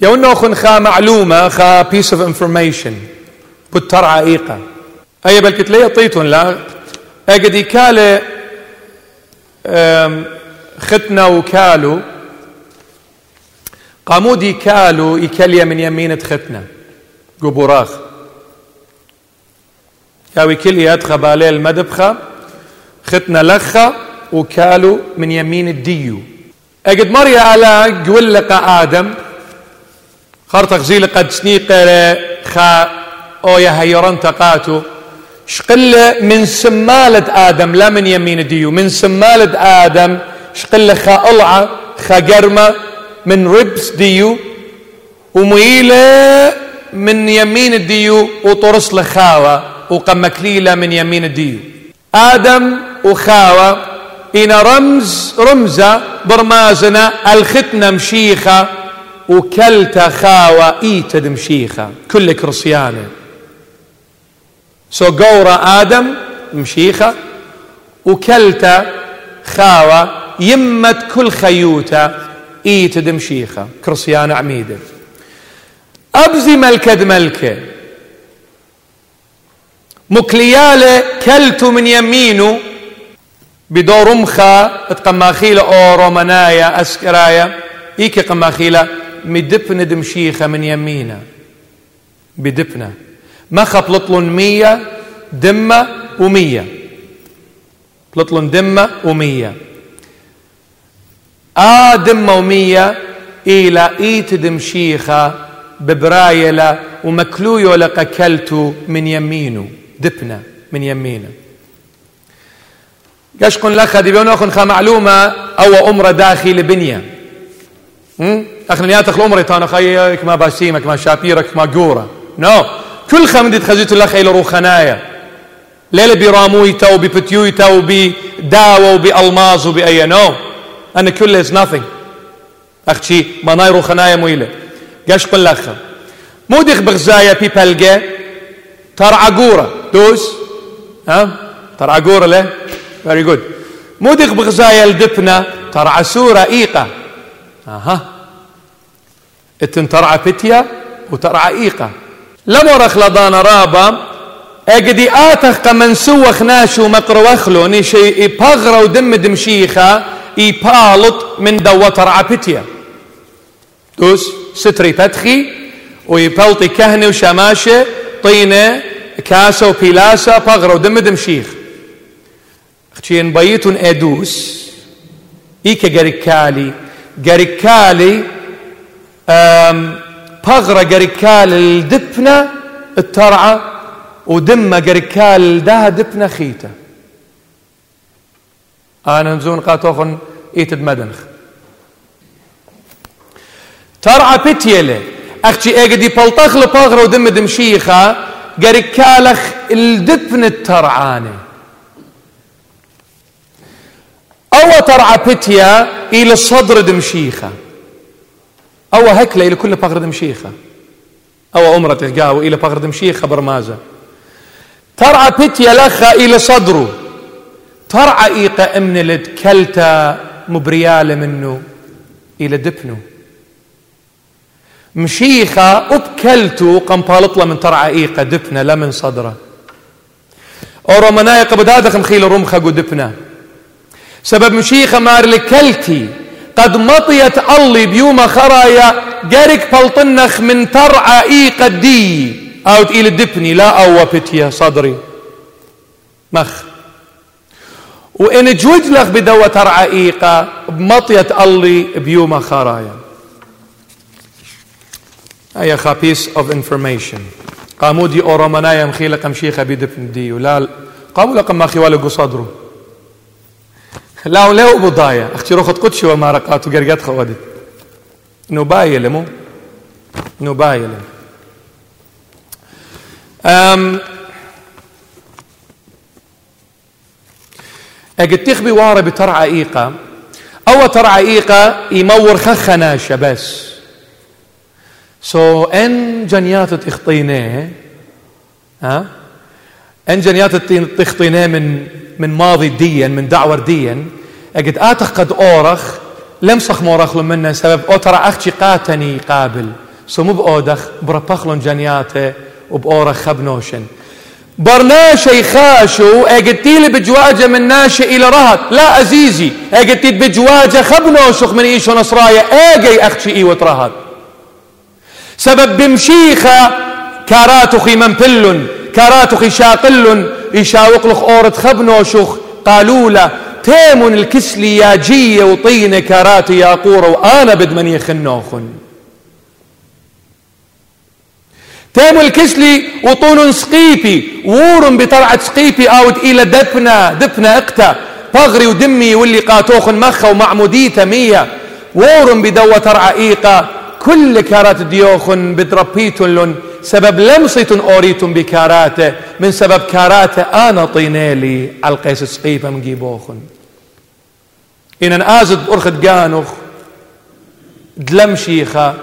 يا أخن خا معلومة خا piece of information. ترعى إيقا أي بل لي طيتون لا أجد إكالة ختنا وكالو. قامودي كالو يكليا من يمينة ختنا قبوراخ. ياوي كليا بالي المدبخة ختنا لخة وكالو من يمين الديو أجد مريا على قولق آدم. خرطق زيل قد سنيق خا أو يا هيران تقاتو. شقل من سمالة آدم لا من يمين الديو من سمالة آدم شقل خا ألعى خا قرمة من ربس ديو وميلة من يمين الديو وطرس لخاوة وقمكليلة من يمين الديو آدم وخاوة إن رمز رمزة برمازنا الختنة مشيخة وكلتا خاوة إيتد مشيخة كل كرسيانة. سو قورة آدم مشيخة وكلتا خاوة يمت كل خيوتة إيتد مشيخة كرسيانة عميدة. أبزي ملكد ملكة. مكليالة كلتو من يمينه بدور مخا تقماخيلة أو رومانايا أسكرايا. إيكي قماخيلة مدبنة دمشيخة من يمينة. بدبنة. مخا بلطلن مية دمة ومية. بلطلن دمة ومية. آ دمة ومية إلى إيت دمشيخة ببرايلة ومكلويو لقكلتو من يمينه دبنة من يمينة. قشقن لك دي بيونو خا معلومة أو أمر داخل بنية. أخنيات أخل أمري تانا خيك ما باسيمك ما شابيرك ما قورة نو. no. كل خمدت خزيت لك إلى روخنايا. ليلة برامويتا وببتيويتا وبداوة وبألماظ وبأي نو. أنا كل is nothing. أختي ما ناي روخنايا مويلة. قشقن لك مودخ بغزايا بي بلقى ترعى قورة دوس. ها؟ ترعى قورة له فيري جود مودق بغزايا الدبنة ترعى سورة إيقة. أها. إتن ترعى بتيا وترعى إيقة لمرخ لضان رابا اجدي آتخ قمن سوخ ناشو مقروخلو نشي إبغرا ودم دمشيخة إيبالط من دو ترعى بتيا دوس ستري فتخي ويبلطي كهنة وشماشة طينة كاسة وبيلاسة بغرا ودم دمشيخ ختين بيتون ادوس ايكا جريكالي جريكالي بغرة جريكال الدبنة الترعة ودمة جريكال ده دبنة خيتة. أنا نزون قاتوخن إيتد مدنخ. ترعى بتيلة أختي اجدي بلطخ لبغرة ودم دمشيخة جريكالخ الدبنة الترعانة. أو ترعى بتيا إلى صدر دمشيخة. أو هكلة إلى كل بغر دمشيخة أو أمرة تلقاه إلى بغر دمشيخة برمازة. ترعى بتيا لخا إلى صدره ترعى إيقا أمنلد كلتا مبريالة منه إلى دفنه مشيخة أبكلتو قنبالطلة من ترعى إيقا دفنه لا من صدرة. أو رومنايا قبدادخ مخيل رمخة قد دفنه سبب مشيخة مار لكلتي قد مطيت الله بيوم خرايا جارك بلطنخ من ترعى إي قدي. أو تقيل الدبني لا أو بتيا صدري. مخ. وإن جوج لك بدوة ترعى إيقا بمطيت الله بيوم خرايا. أي خابيس اوف انفورميشن قامودي اورمنايا مخيلة مشيخة بدفن دي ولا قاموا لكم ما خوالقوا صدره لا لا بضايا أختي روخت قدشي وما رقات وقرقات خوادت نبايل مو؟ نبايل أم اجد تخبي وارا بترعى إيقا. أو ترعى إيقا يمور خخناشة بس سو so, أن جنيات تخطيناه ها؟ أن جنيات تخطيناه من من ماضي ديا من دعوة ديا. اجد اتخ قد أورخ لمسخ مورخ منا سبب. أو ترى أختي قاتني قابل. سمو بأودخ بربخلون جنياته وبأورخ خبنوشن. برناشي خاشو اجتيل بجواجة من ناشئ إلى رهط. لا أزيزي اجتيل بجواجة خبنوشخ من إيشو نصرايا. أجي اختشي اي وترهط سبب بمشيخة كاراتخي منبل كاراتخي شاقل يشاوق لخ اورت خبنوشخ قالوا له تيمون الكسلي يا جية وطينة كاراتي يا قورة وأنا بدمن يخنوخن. تيم الكسلي وطون سقيبي وورم بطلعة سقيبي أود إلى دفنة دفنة أقتا بغري ودمي واللي قاتوخن مخة ومعموديته مية وورم بدوة رعائيقة كل كارات ديوخن بدربيتن سبب لمصيتن أوريتن بكاراتة من سبب كاراتة أنا طينيلي القيس سقيبة من جيبوخن. إن آزد بأرخد قانوخ دلم شيخة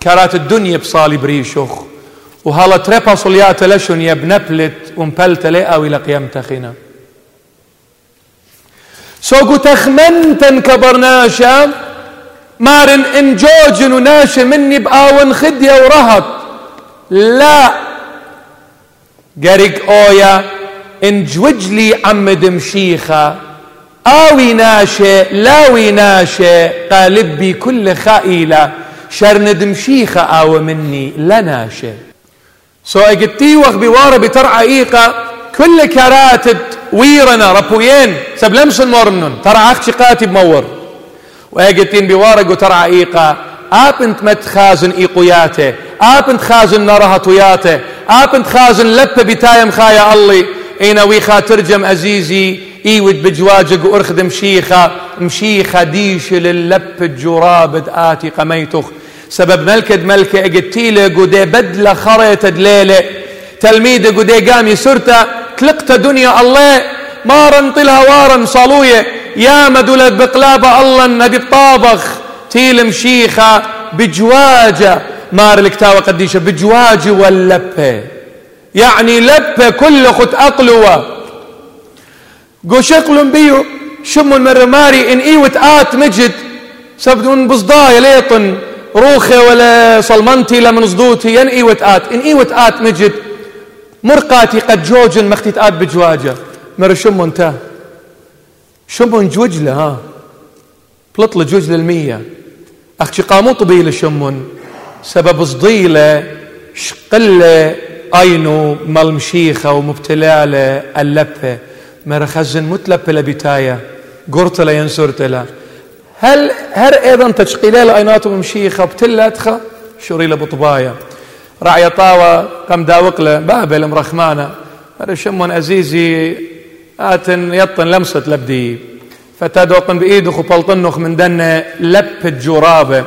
كارات الدنيا بصالي بريشوخ. وهلا تريبا صليات لشون يبنبلت ومبلت لأوي لقيمت خينا سوقو تخمنتن كبرناشا مارن إن جوجن وناش مني بآون خدية ورهط. لا. قرق أويا إن جوجلي عمد مشيخة. آوي ناشي لاوي ناشي قالبي كل خائلة. شرند مشيخة آوى مني لا ناشي. سو اجتي وخ بوارا بترعى ايقا كل كراتب ويرنا ربوين. سبلمس المورنن ترى أختي قاتب مور. واجتين بوارق وترعى ايقا آبنت مت خازن ايقوياته آبنت خازن نرها طياته آبنت خازن لب بتايم خايا الله. إينا ويخا ترجم عزيزي ايود بجواجق وارخد مشيخة مشيخة ديش لللب الجرابد آتي قميتخ. سبب ملكد ملكة اجتيلة قدي بدلة خريت دليلة. تلميذ قدي قامي سرتا تلقت دنيا الله مارن طلها وارن صالوية يا مدولة بقلابة الله النبي الطابخ تيل مشيخة بجواجة. مار الكتاوة قديشة بجواجة واللبة. يعني لبة كل خت أقلوة. قو شقل بيو شم المرماري إن إيوت آت مجد. سبدون بصدايا ليطن. روخة ولا صلمنتي لا من صدوتي ين إيوت آت. إن إيوت آت مجد. مرقاتي قد جوجن مختيت آت بجواجة. مر شمون انت. شمون جوجلة ها. بلطل جوجلة المية. أختي قامو طبيلة شمون. سبب صديلة شقلة أينو ملمشيخة ومبتلالة اللبة مرخزن متلبة لبتاية قرطلة ينسرتلة هل هر أيضا تشقيلي لأيناتو مشيخة بتلاتخة؟ شوري بطبايا رعي طاوة قم داوق بابل مرخمانة هذا شمون أزيزي آتن يطن لمسة لبدي فتدوقن بإيدخ وبلطنخ من دن لب الجرابة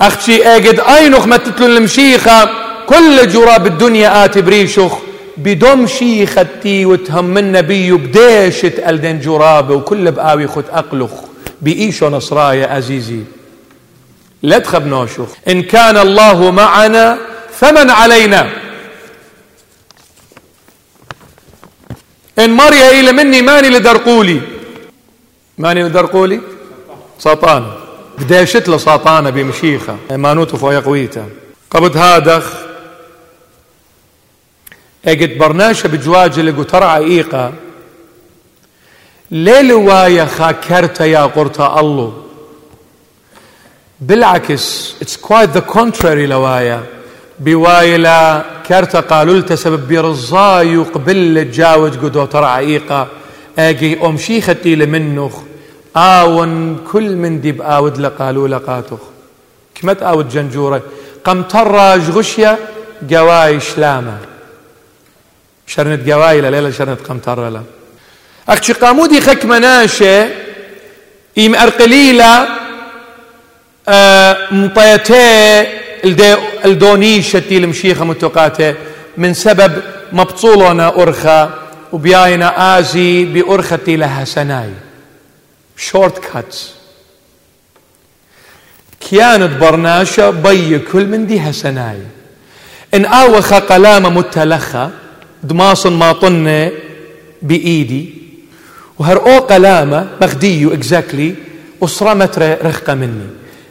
أختي أجد أينخ ما تتلون المشيخة. كل جراب الدنيا آتي بريشخ بدم شيختي وتهم من نبي بديشة ألدن جرابة وكل بقاوي خت أقلخ بإيشو نصرايا أزيزي. لا تخب نوشوخ إن كان الله معنا فمن علينا. إن مريا إلى مني ماني لدرقولي. ماني لدرقولي سطان بديشت له سطانة بمشيخة مانوتو فوق قويته. قبض هادخ. اجد برناشة بجواج اللي ترعى ايقا ليه لوايا خاكرتا يا قرطة الله. بالعكس it's quite the contrary لوايا. بوايلا كرتا قالوا سبب برزاي وقبل تجاوج قدو ترى عيقة. أجي أم آون كل من دي بآود لقالوا لقاتخ كمت آود جنجورة. قم تراج غشية قواي شلامة. شرنت قواي ليلة شرنت قم ترى له أختي قامودي خك مناشة. إيم أرقليلة آه مطيتي الدونيشة تي المشيخة متوقاتة. من سبب مبطولنا أرخى وبياينا آزي بأرختي لها سناي. شورت كاتس كيانت برناشة بي كل من ديها سناي. إن آوخ قلامة متلخة دماصن ما طن بإيدي. وهر أو قلامة مخديو اكزاكتلي وصرمت رخقة مني.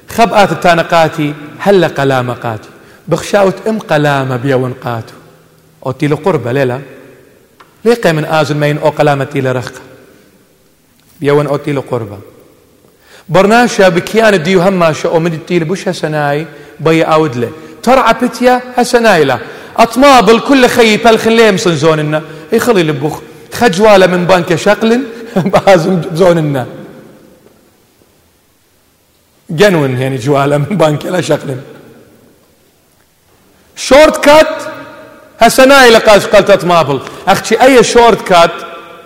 خبأت التانقاتي هلا قلامة قاتي. بخشاوت إم قلامة بيون قاتو. اوتي له قربة ليلة ليقى من آزن مين أو قلامتي لرخ بيون أوتي لقربة. برناشا بكيان ديو هماشا أو من التيل بوش هسناي بي أودله ترعى بتيا هسناي له أطمابل كل خي بلخ ليم زوننا. يخلي لبخ خجوالة من بنك شقل بازم زوننا. جنون يعني جواله من بنك لا شقل شورت كات هسناي لقاش قلت أطمابل أختي أي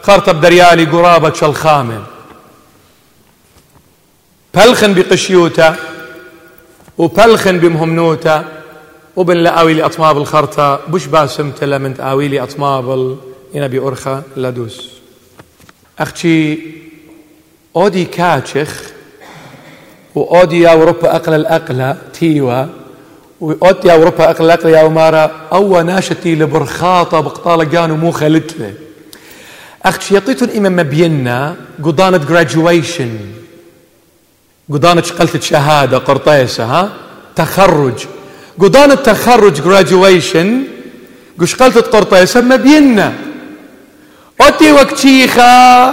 شورت كات خرطب دريالي قرابة شلخامة بلخن بقشيوتا وبلخن بمهمنوتا وبن لآويلي أطماب الخرطة بش باسم تلمنت آويلي أطماب ينبي أرخا لدوس. أختي أودي كاتشخ أوروبا أقل الأقلة تيوا وأودي يا أوروبا أقل الأقلة يا أمارة أو ناشتي لبرخاطة بقطالة جانو مو خلتله أختي يطيتون إما مبينا قضانة graduation. قضانة قلت شهادة قرطيسة ها؟ تخرج. قضان التخرج graduation. قش قلت قرطيسة؟ مبينا أوتي وكتيخا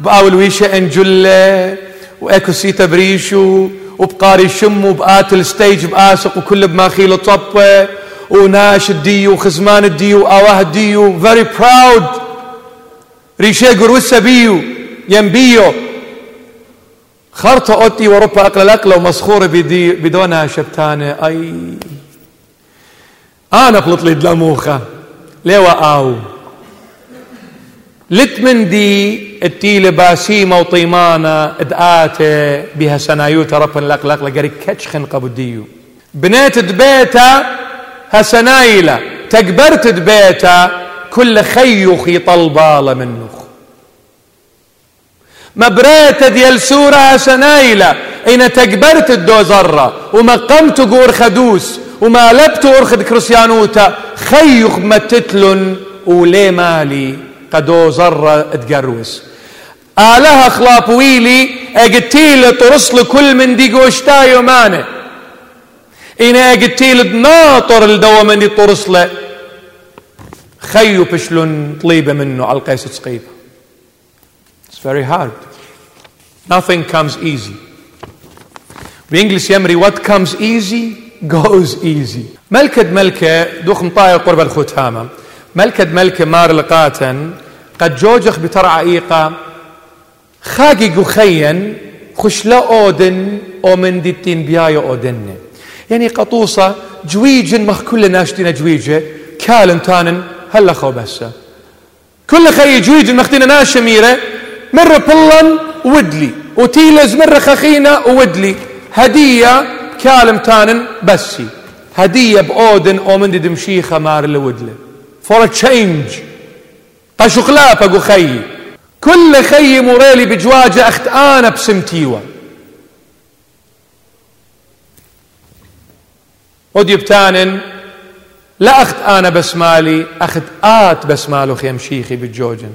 بأول ويشة أنجلة وأكو سيتا بريشو وبقاري شم وبآت الستيج بآسق وكل بماخيل طبة وناش الديو وخزمان الديو وآواه الديو. Very proud. قروسة بيو ينبيو خرطة أوتي وربا أقل الأقل ومسخورة بدونها شبتانة أي. أنا قلت لي دلموخة ليوا آو. لتمن دي التيلة باسيمة وطيمانة ادآتة بها سنايوتا ربا الأقل الأقل قري كتشخن قبو ديو بنيت دبيتا هسنايلة تكبرت دبيتا كل خيخ يطلبالة منه مبريت ديال سورة سنايلة إن تكبرت الدوزرة ومقمت قور خدوس وما لبت أرخد كريستيانوتا خيخ متتلن ولي مالي قدو زرة تقروس آلها خلاف ويلي أقتيل ترسل كل من دي قوشتاي ومانه إن أقتيل ناطر الدوا من دي ترسله خيو بشلون طليبة منه على القيس تسقيبه It's very hard. Nothing comes easy. بإنجلش يمري what comes easy goes easy. ملكد ملكة دوخ مطايا قرب الختامة ملكد ملكة مار لقاتن. قد جوجخ بترعى إيقا خاقي قخيا. خش لا أودن. أو من ديتين بيايا أودن يعني قطوصة جويجن مخ كل ناشتين جويجة. كالن تانن. هلا خو بسه كل خي جويجن مختين ناس شميرة مرة بلن ودلي وتيلز مرة خخينة ودلي. هدية كالم تانن بسي هدية بأودن أو من دمشيخة مار لودلة. فور تشينج قشو خلافة خي. كل خي موريلي بجواجة أخت أنا بسمتيوة ودي بتانن لا أخت أنا بسمالي أخت آت بسمالو خيم شيخي بالجوجن.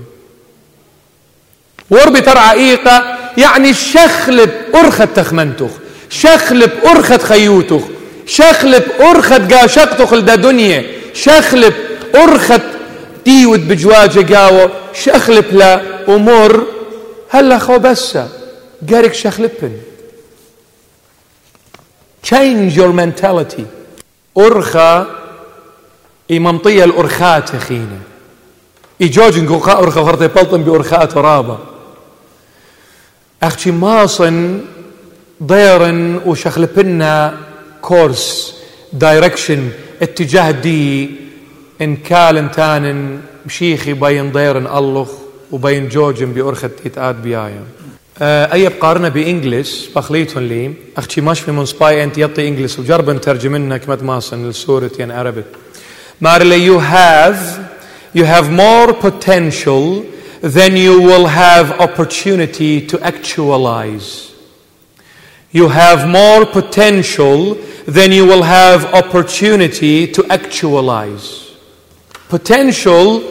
وربي ترعى إيقة يعني شخلب أرخت تخمنتخ شخلب أرخت خيوتخ شخلب أرخت قاشقتخ لدا دنيا شخلب أرخت ديود بجواجة قاوة شخلب لا أمور هلا خو بسا قارك شخلبن. Change your mentality. أرخى إمامطية الأرخات خينا إيجوجن قوقا أرخى وخرطي بلطن بأرخات رابا أختي ماصن ضيرن وشخلبنا كورس دايركشن اتجاه دي إن كالن تانن مشيخي بين ضيرن الله وبين جوجن بأرخة تيتآت بيايا. آه أي بقارنة بإنجلس بخليتهم لي أختي ماش في من سباي أنت يطي إنجلس وجرب نترجمنا كما ماصن لسورة يعني عربي. مارلي you have you have more potential then you will have opportunity to actualize. You have more potential then you will have opportunity to actualize. Potential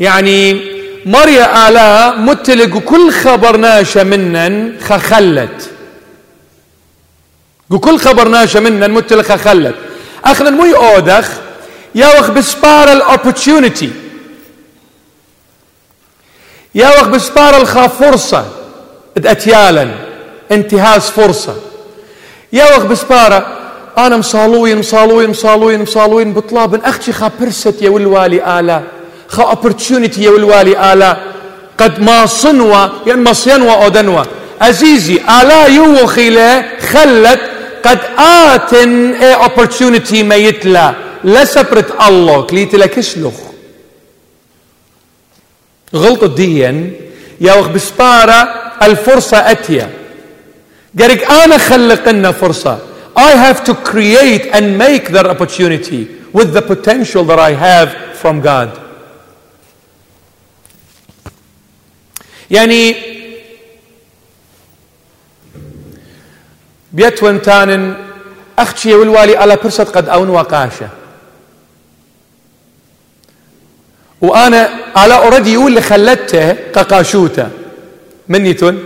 يعني مريا آلاء متلق كل خبر ناشا منن خخلت كل خبر ناشا منن متلق خخلت أخنا مو يودخ يا وخ بسبار يا وقت بسبار الخا فرصة. اتيالا انتهاز فرصة. وقت بسبارة أنا مصالوين مصالوين مصالوين مصالوين بطلاب أختي خا برست يا والوالي آلا خا opportunity يا والوالي آلا قد ما صنوة ين ما صينوة أودنوة عزيزي آلا يوخيلة خلت قد آتن اي opportunity ما يتلا لسبرت الله كليت لك اسلخ غلطة ديا يا وقت بسبارة الفرصة أتيا. قالك أنا خلق لنا فرصة. I have to create and make that opportunity with the potential that I have from God. يعني بيت وانتان أختي والوالي على برسة قد أون وقاشة. وأنا على أوريدي يقول اللي خلته ققاشوته منيتون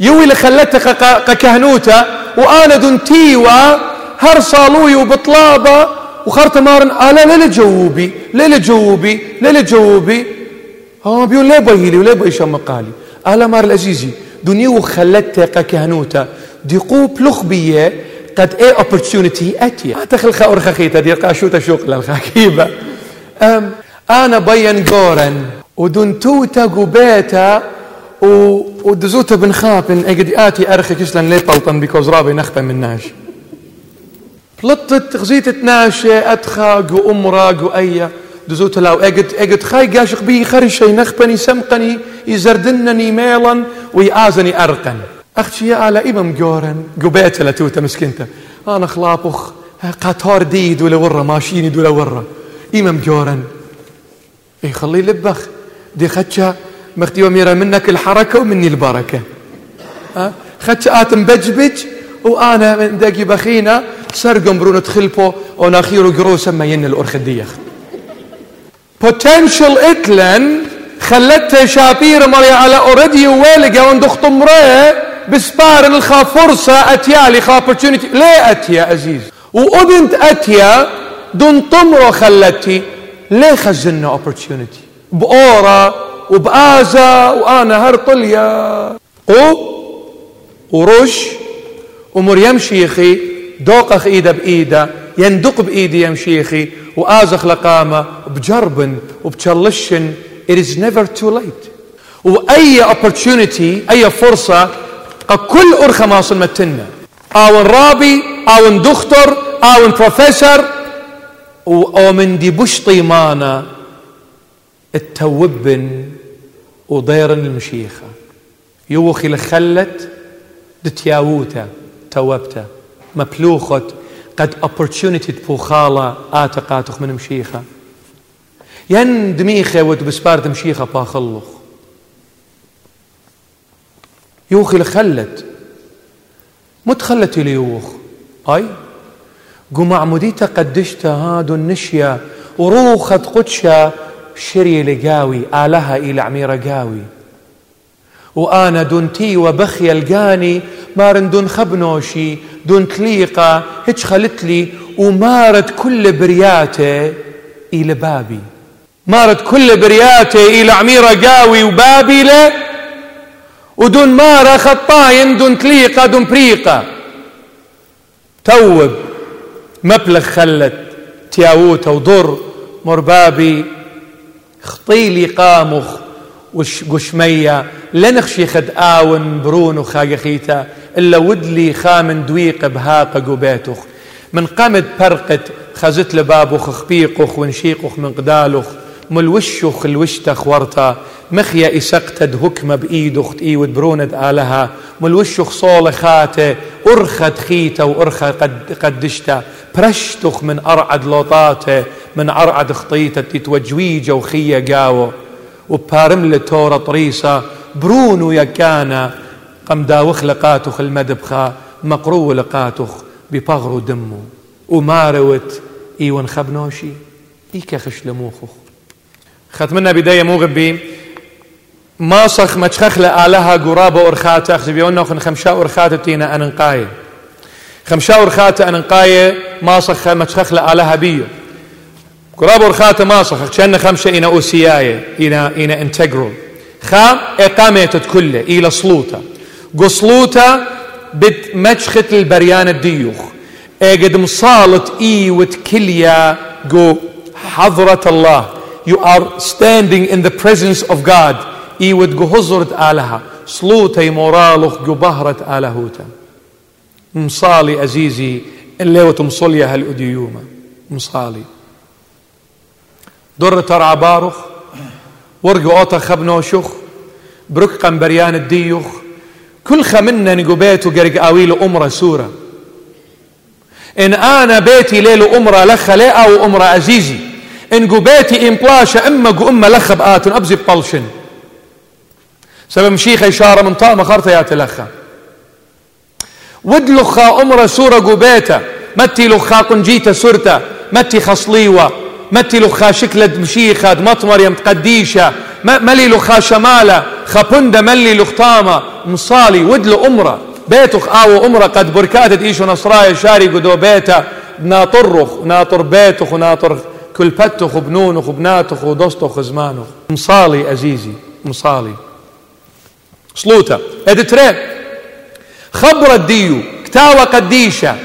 يوي اللي خلته قكهنوته وأنا دنتيوا هر صالوي وبطلابة وخرت مارن على لا جوبي لا جوبي لا جوبي ها بيقول ليه بيهلي ولا بيش مقالي على مار العزيزي دنيو خلت كهنوتا ديقو بلخبية قد إيه opportunity اتيا تخل خاور خخيتا دي قاشوتا شوق للخاكيبة. أم آنا بين جورن ودنتوتا قبيتا ودزوتا بن خابن اجد آتي أرخي كسلن لي طلطن بيكوز رابي نخبة من ناش. بلطت غزيت تناشي ادخاق وامراق وايه دزوت لاو اجد اجد خاي قاشق بي خرشي نخبني سمقني يزردنني ميلا ويآزني أرقا أختي يا آلا إمام جورن قبيت لتوتا مسكنتا أنا خلاطخ قطار ديد ولا ورا ماشيني دولا ورا. إمام جورن. إي خلي لبخ. دي خدشة مختي وميرا منك الحركة ومني البركة. ها خدشة آتم بجبج وأنا من دقي بخينا سرقم برونة خلبو وناخيرو قروسا ما ين الأرخدية potential إتلن خلتها شابير مريا على أوريدي ويلقى وند اخت امراه بسبار الخا فرصة أتيا خا opportunity. ليه أتيا عزيز وأبنت أتيا دون طمرة خلتي ليه خزنا opportunity. بأورا وبآزا وأنا هرطليا. قو ورش ومريم شيخي دوقخ إيده بإيده يندق بإيدي يا مشيخي وآزخ لقامة بجرب وبتشلشن. It is never too late. وأي opportunity أي فرصة كل أرخة ما صمتنا أو رابي أو دكتور أو بروفيسور أو من دي بش طيمانة التوبن وضيرن المشيخة. يوخي لخلت دتياوتا توبتا. مبلوخت قد opportunity تبوخالة آتقاتخ من مشيخة. ين دميخة وتبسبار مشيخة باخلخ يوخي لخلت متخلت ليوخ أي؟ قم عموديتا قدشتا هادو النشيا وروخت قدشا شري لقاوي آلها إلى عميرة قاوي. وأنا دونتي وبخي القاني مارن دون خبنوشي دون تليقة هيك خلت لي ومارت كل برياته إلى بابي. مارت كل برياته إلى عميرة قاوي وبابلة ودون مارة خطاين دون تليقة دون بريقة. توب. مبلغ خلت تياووتا وضر مربابي خطيلي قامخ وشمية لنخشي خد آون برون وخاقخيتا إلا ودلي خامن دويق بهاق قبيتخ. من قمد برقت خزت لبابخ خبيقخ ونشيقخ من قدالخ. ملوشخ الوشتخ ورطا مخيا إسقتد هكمة بإيدخ تإيود بروند آلها. ملوشخ صول خاتة خيتا وأرخد قد قدشتا. برشتخ من أرعد لوطاته من أرعد خطيته تتوجويجة وخية قاوة. وبارم لتورة طريسة برونو يكانا قم داوخ لقاتخ المدبخا مقرو لقاتخ ببغرو دمو. وماروت ايون خبنوشي. إيكا خش لموخخ ختمنا بداية موغبي ماسخ متشخخ لآلها قرابة أرخاتة أخزبيونا خن خمشا أرخاتة تينا أننقاية خمشا أرخاتة أننقاية ماسخ متشخخ لآلها بيو قرابور خاتة ماسخ كأن خمسة إنا أوسياية إنا إنا انتجرال خا إقامة كله إلى صلوتا قصلوتا بت مجخت البريان الديوخ اجد مصالت اي وتكليا جو حضرة الله. You are standing in the presence of God. اي وتجو هزرت آلها. صلوتا مورالخ جو بهرة آلهوتا. مصالي أزيزي اللي وتمصليا هالأديومة مصالي. در ترعى بارخ ورق أوتا خبنوشخ برك قنبريان الديوخ. كل خمنا نقو بيتو قرق آويل أمرة سورة. إن أنا بيتي ليل أمرة لخ أو أمرة عزيزي قو بيتي إن بلاشة إما قو أما لخ بآتن أبزي بطلشن سبب مشيخ إشارة من طامة خرطة يا تلخا ودلخا أمرة سورة قو بيتا متي لخا قنجيتا سورتا. متي خصليوة. متي لخا شكلة مشيخة مطمر يم تقديشة ملي لخا شمالة. خبند ملي لختامة. مصالي ودل أمرة. بيتخ آو أمرة قد بركاتت إيشو نصرايا شاري قدو بيتا. ناطرخ ناطر بيتخ وناطر كل بتخ وبنونخ وبناتخ ودوستخ زمانخ مصالي أزيزي مصالي. صلوتا ادتري خبر الديو كتاوى قديشة.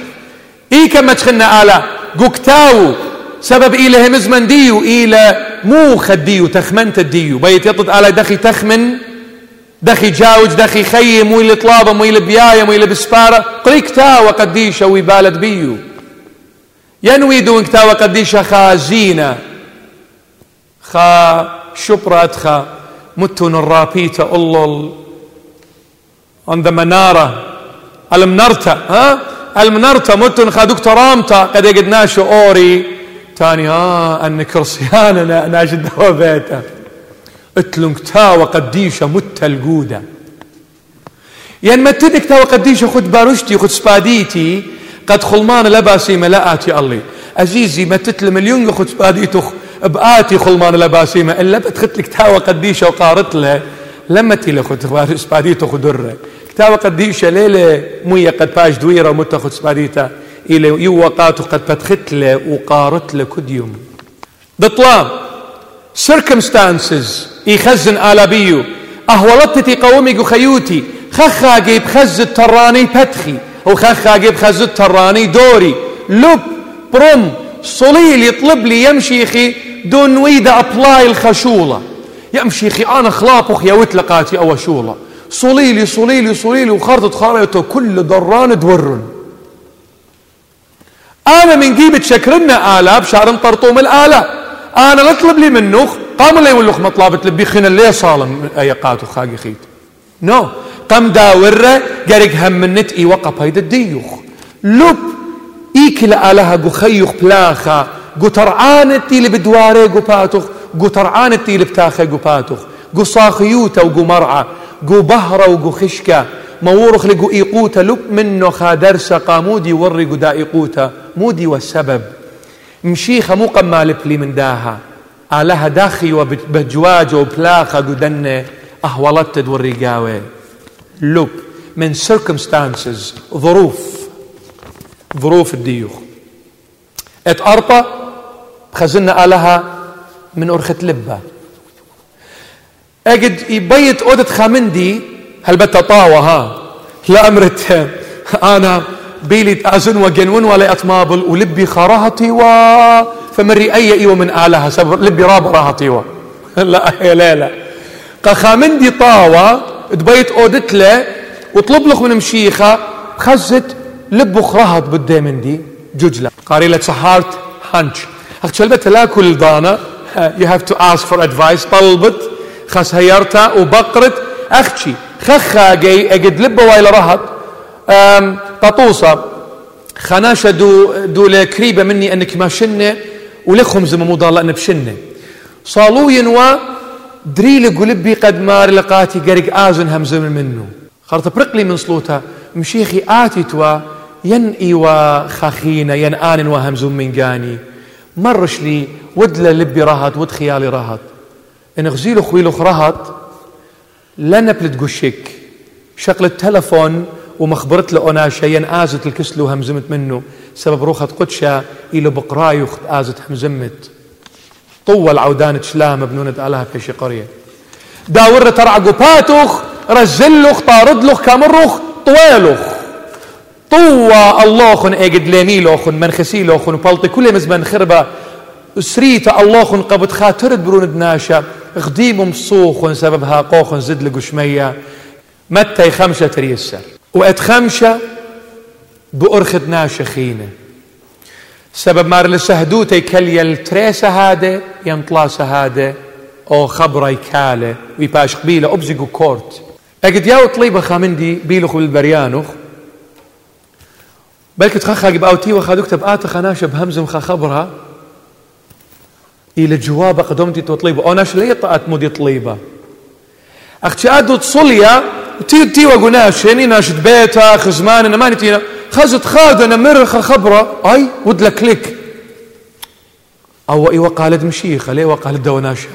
إي كما تخنا آلا. قو كتاو سبب إله مزمن ديو إلى مو خديو تخمنت الديو. بيت يطلط على دخي تخمن دخي جاوج دخي خيم اللي طلابة بياية مو اللي بسفارة قريك تاوى قديشة ويبالد بيو. ينوي دون كتاوى قديشة خازينة خا شبرات خا متون الرابيتا on the منارة. المنرتا ها؟ المنرتا متون خا دكتورامتا قد يقدناشو أوري. تاني ها أن كرسيانا ناجد بيته اتلنك تاوى قديشة مت القودة. يعني ما تدك تاوى قديشة خد بارشتي خد سباديتي. قد خلمان لباسي ملاءاتي الله. عزيزي ما تتل مليون خد سباديتو بآتي خلمان لباسي ما إلا بتخت لك تاوى قديشة وقارت له لما تيلي خد سباديتو خدره تاوى قديشة ليلة موية قد باش دويرة ومتى خد سباديتا إلى يوقات قد بتخت له وقارت له كديوم دطلام circumstances. يخزن آلا بيو أهولتتي قومي خيوتي. خخا جيب خز التراني بتخي. وخخا جيب خز التراني دوري. لب برم صليل يطلب لي يمشي خي دون ويدا أبلاي الخشولة. يمشي خي أنا خلاطخ يا وتلقاتي أو شولة صليلي صليلي صليلي وخرطت خارطه كل دران دورن. أنا من جيبة شكرنا آلة بشار طرطوم الآلة أنا نطلب لي منه قام لي يقول مطلب تلبي خينا ليه صالم ايقاتو خاقي خيت. نو. قام داورة قرق هم منت إي وقف هيدا الديوخ. لب ايكل آلها قو خيخ بلاخا. قو ترعانتي اللي بدواري قو باتوخ قو ترعانتي اللي بتاخي قو باتوخ. قو صاخيوتا وقو مرعى قو بهرة وقو خشكة. مورخ لقو إيقوتا لب منه خادرسة قامودي ورقو دا إيقوتا. مودي والسبب. مشيخة مو قمال لي من داها. آلها داخي وبجواج وبلاخة قدن أهولت ورقاوي لب من circumstances ظروف. ظروف الديوخ. ات أرطة خزنا آلها من أرخة لبة. أجد يبيت أودت خامندي هل بتطاوى ها؟ لا أمرت. أنا بيلي أزن وجنون ولا أطمابل ولبي خراهتي و فمري أي إيوة من آلها سبب لبي راب راهتي و. لا يا لا قخامندي طاوة تبيت أودت له وطلب لك من مشيخة خزت لب خرهت بالديمن دي ججلة قاري لك سهارت هانش أخت شلبت لا كل دانا you have to ask for advice طلبت خس هيرتا وبقرت. أختي خخا جاي أجد لب وايل رهط. طاطوسة. خناشة دو, دو لكريبة مني أنك ما شنة ولخهم زي ما ضال أنا بشنة. صالو ينوى دريل قلبي قد مار لقاتي قرق آزن همزم منه خرط برقلي من صلوتها مشيخي آتي توا ين إيوا خاخينة ين آن وهمزم من جاني مرش لي ودل لبي رهط ود خيالي رهط. إن غزيلو خويلو رهط لنا بلتقشك شغل التلفون ومخبرت له أنا شيئا آزت الكسلو همزمت منه سبب روخة قدشة إلى بقراي آزت همزمت. طول عودان تشلام بنونة آلها في قرية. داور ترعقو باتوخ رزلوخ طاردلوخ كامروخ طويلوخ. طوى اللوخن اجد لينيلوخن منخسيلوخن وبلطي كل مزمن خربة. سريتا اللوخن قبط خاطرد برون دناشا غديم مصوخن سببها قوخن زد لقشمية متى خمسة تريسر. وقت خمسة بأرخد ناشا خينة. سبب مار لسهدوتي كلي التريسة هذا ينطلاس هذا أو خبري كاله ويباش قبيلة أبزقو كورت. اجد ياو طليبة خامندي بيلوخ بالبريانوخ بلك تخخا وخا دكتب آتا خناشة بهمزم خا خبرها إلى جواب قدمتي طليبة. أو ناش ليه طاعت مودي طليبة. أختي أدو تصليا تي تي وقناش يعني ناشد بيتا خزمان أنا ما نتينا خزت خاد أنا مرخة خبرة أي ود لك لك. أو إيوة قالت مشيخة ليه وقالت دوناشة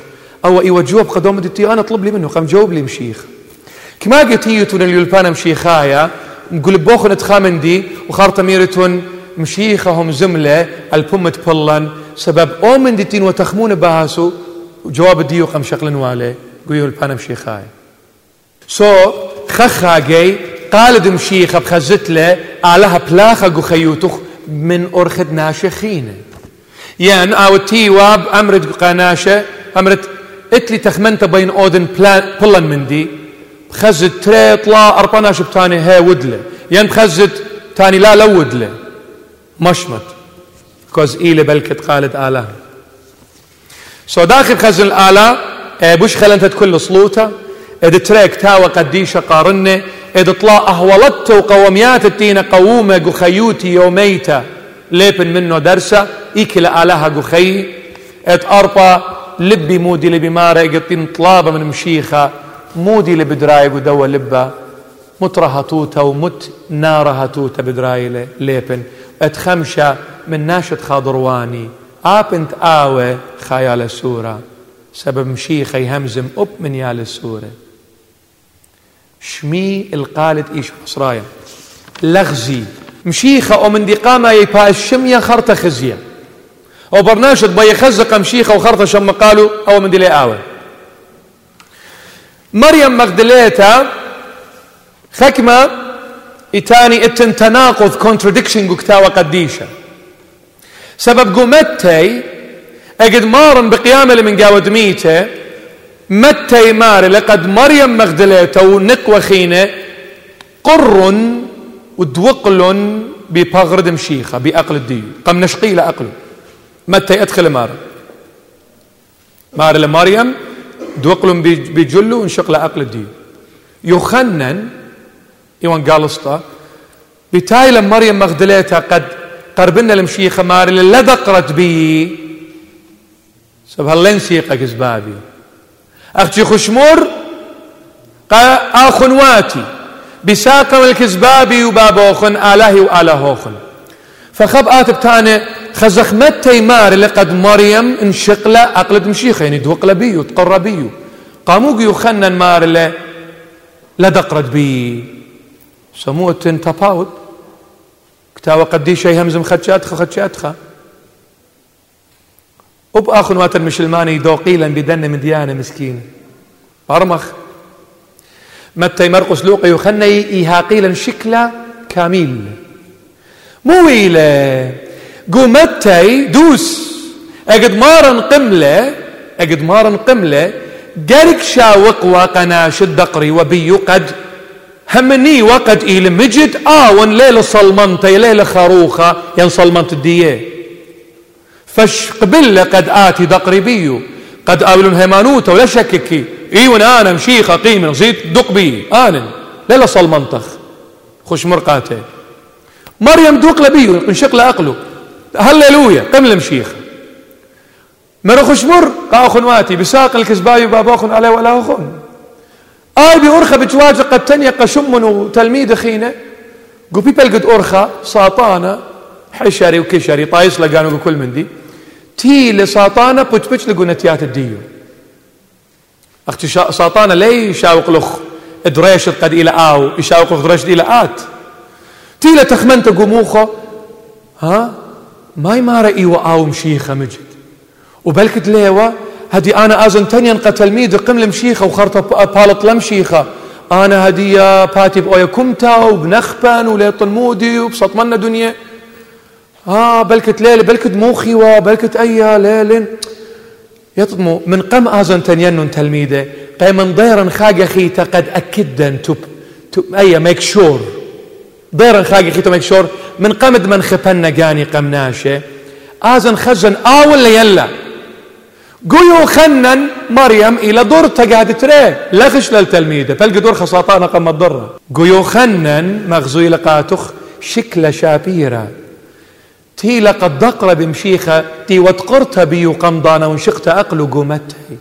أو إيوة جواب قدوم تي أنا طلب لي منه قام جاوب لي مشيخ كما قلت يتون اليلبانا مشيخايا نقول بوخن تخامندي وخارت ميرتون مشيخهم زملة البومت بلن سبب أومن ديتين وتخمون بهاسو جواب ديو قم شغلن والي قويو البانا مشيخايا. سو خخا جاي قال دم شيخ بخزت له علىها بلاخة خيوتخ من أرخد ناشخين يعني أو تيواب أمرت قناشة أمرت اتلي تخمنت بين أودن بلن من دي بخزت تري طلا أرباناش بتاني هي ودله. يعني بخزت تاني لا لو ودله. مشمت. كوز إيلي بلكت قالت آلها سو داخل خزن الآلة بوش خلنت كل صلوته اد تريك تاوى قديشة قارنة. اد طلا أهولت وقوميات التين قوومة قخيوتي يوميتا ليبن منه درسة إيكل آلها قخي اد أربا لبي مودي لبي مارا قطين طلابة من مشيخة. مودي لبدراي قدوى لبا. مطرها توتا ومت نارها توتا بدراي ليبن. اد خمشة من ناشط خاضرواني. آبنت آوى خيال السورة سبب مشيخة يهمزم أب من يال السورة شمي القالد إيش مصرايا لغزي مشيخة أو من دي قامة يبا الشمية خرطة خزية أو برناشد بي خزق مشيخة وخرطة شم قالوا أو من دي لي آوة. مريم مغدليتا خكمة إتاني اتن تناقض contradiction قكتاوة قديشة سبب قومتي أجد مارن بقيامة من قاود ميته متى يمار لقد مريم مغدلته ونق وخينة قر ودوقل ببغرد مشيخة بأقل الديو قم نشقي لأقله متى يدخل مار؟ مار لمريم دوقل بجلو ونشق لأقل الديو يخنن إيوان قالسطا بتاي مريم مغدلتها قد قربنا المشيخة مار لدقرت بي. سب هاللين سيقة كزبابي أختي خشمور آخنواتي بساقم الكزبابي وبابوخن آلهي وآلهوخن. فخب آتب تاني خزخمت تيمار لقد مريم انشقلة أقلد مشيخ يعني دوقلة بيو تقر بيو. قاموق يخنن مار له لدقرد بي. سموه تنتفاوت كتاوة قديش همزم خدشاتخ خدشاتخ. وب آخن واتر مشلماني دو قيلا بدن من ديانة مسكين أرمخ متى مرقس لوقا يخني إيها قيلا شكلا كامل مويلة قو متى دوس. أجد مارن قملة. أجد مارن قملة. قرق شاوق وقنا شد دقري وبيو قد. همني وقد إلى مجد. آون ليلة صلمنتي ليلة خروخة. ين صلمنت الدية. فش قبل قد آتي دقربي. قد آول هيمانوتا ولا شككي إيون أنا مشيخة قيمة زيت دق بي آن لا صل منطخ. خش مرقاته. مريم دوق لبي انشق لأقله هللويا قم لمشيخ مرة خش مر. قاخن واتي. بساق الكسباي باباخن عليه ولا أخن آي بأرخى بتواجه قد تنيق شم وتلميذ خينة. قو بيبل قد أرخى ساطانة. حشري وكشري. طايس لقانو كل من دي. تي لساطانة بتبتش لقونتيات الديو أختي ساطانة لي يشاوق لخ دريش قد إلى آو يشاوق لخ دريش إلى آت. تي لتخمنت قموخه ها؟ ما يمارا إيوة آو مشيخة مجد. وبلكت ليوة هدي أنا أزن تنين قتل ميد قم المشيخة وخرطة بالط لمشيخة أنا هدية باتي بأويا كمتا وبنخبن وليطن مودي وبسطمنا دنيا آه بلكت ليلة بلكت موخيوة بلكت أيا ليلة. يطمو من قم آزن تنين تلميذة. قي من ضيرا خاقة خيتا قد أكدا تب تب أيا ميك شور ضيرا خاقة خيتا ميك شور من قمد من خبنا قاني قمناشة آزن خزن آول ليلا قيو خنن مريم إلى دور تقعد تري. لخش للتلميذة. فلقى دور خساطانا قم الضرة قيو خنن مغزوي لقاتخ شكل شابيرة. تي لقد دقر بمشيخة تي وتقرت بي قمضانا ونشقت أقل قومتي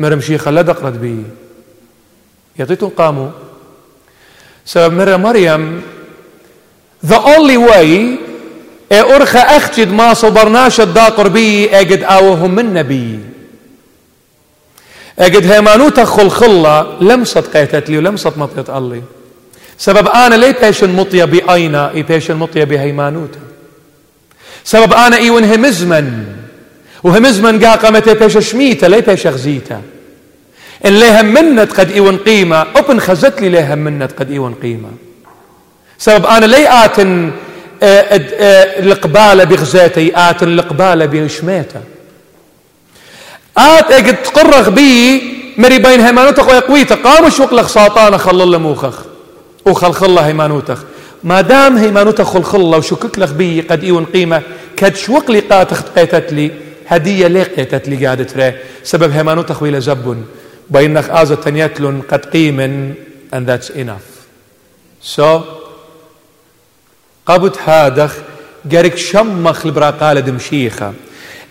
مرم شيخة لا دقرت بي. يعطيتون قاموا سبب مرة مريم the only way أرخى أخجد ما صبرناش الداقر بي أجد آوهم من نبي. أجد هيمانوتا خلخلة لمست قيتت لي ولمست مطيت الله سبب أنا لي بيشن مطية بأينا إي بيشن مطية بهيمانوتا سبب أنا إي ون همزمن. وهمزمن قا قامت بيش شميتا لي بيش غزيتا إن ليهم منت قد إيون قيمة أبن خزت لي ليهم منت قد إيون قيمة سبب أنا لي آتن القبالة بغزاتي آت القبالة بشميتا آت اجد تقرغ بي مري بين هيمانوتك ويقويتك قام شوق لك ساطانة خلل موخخ وخلخل هيمانوتك ما دام هيمانوتك خلخلة وشكك لك بي قد ايون قيمة كد شوق لي قاتخ قيتت لي هدية لي قيتت لي قاعدة تري سبب هيمانوتك ويلا زبن بينك آزة يتلن قد قيمن and that's enough. So قبت هادخ قرك شمخ البراقالة دمشيخة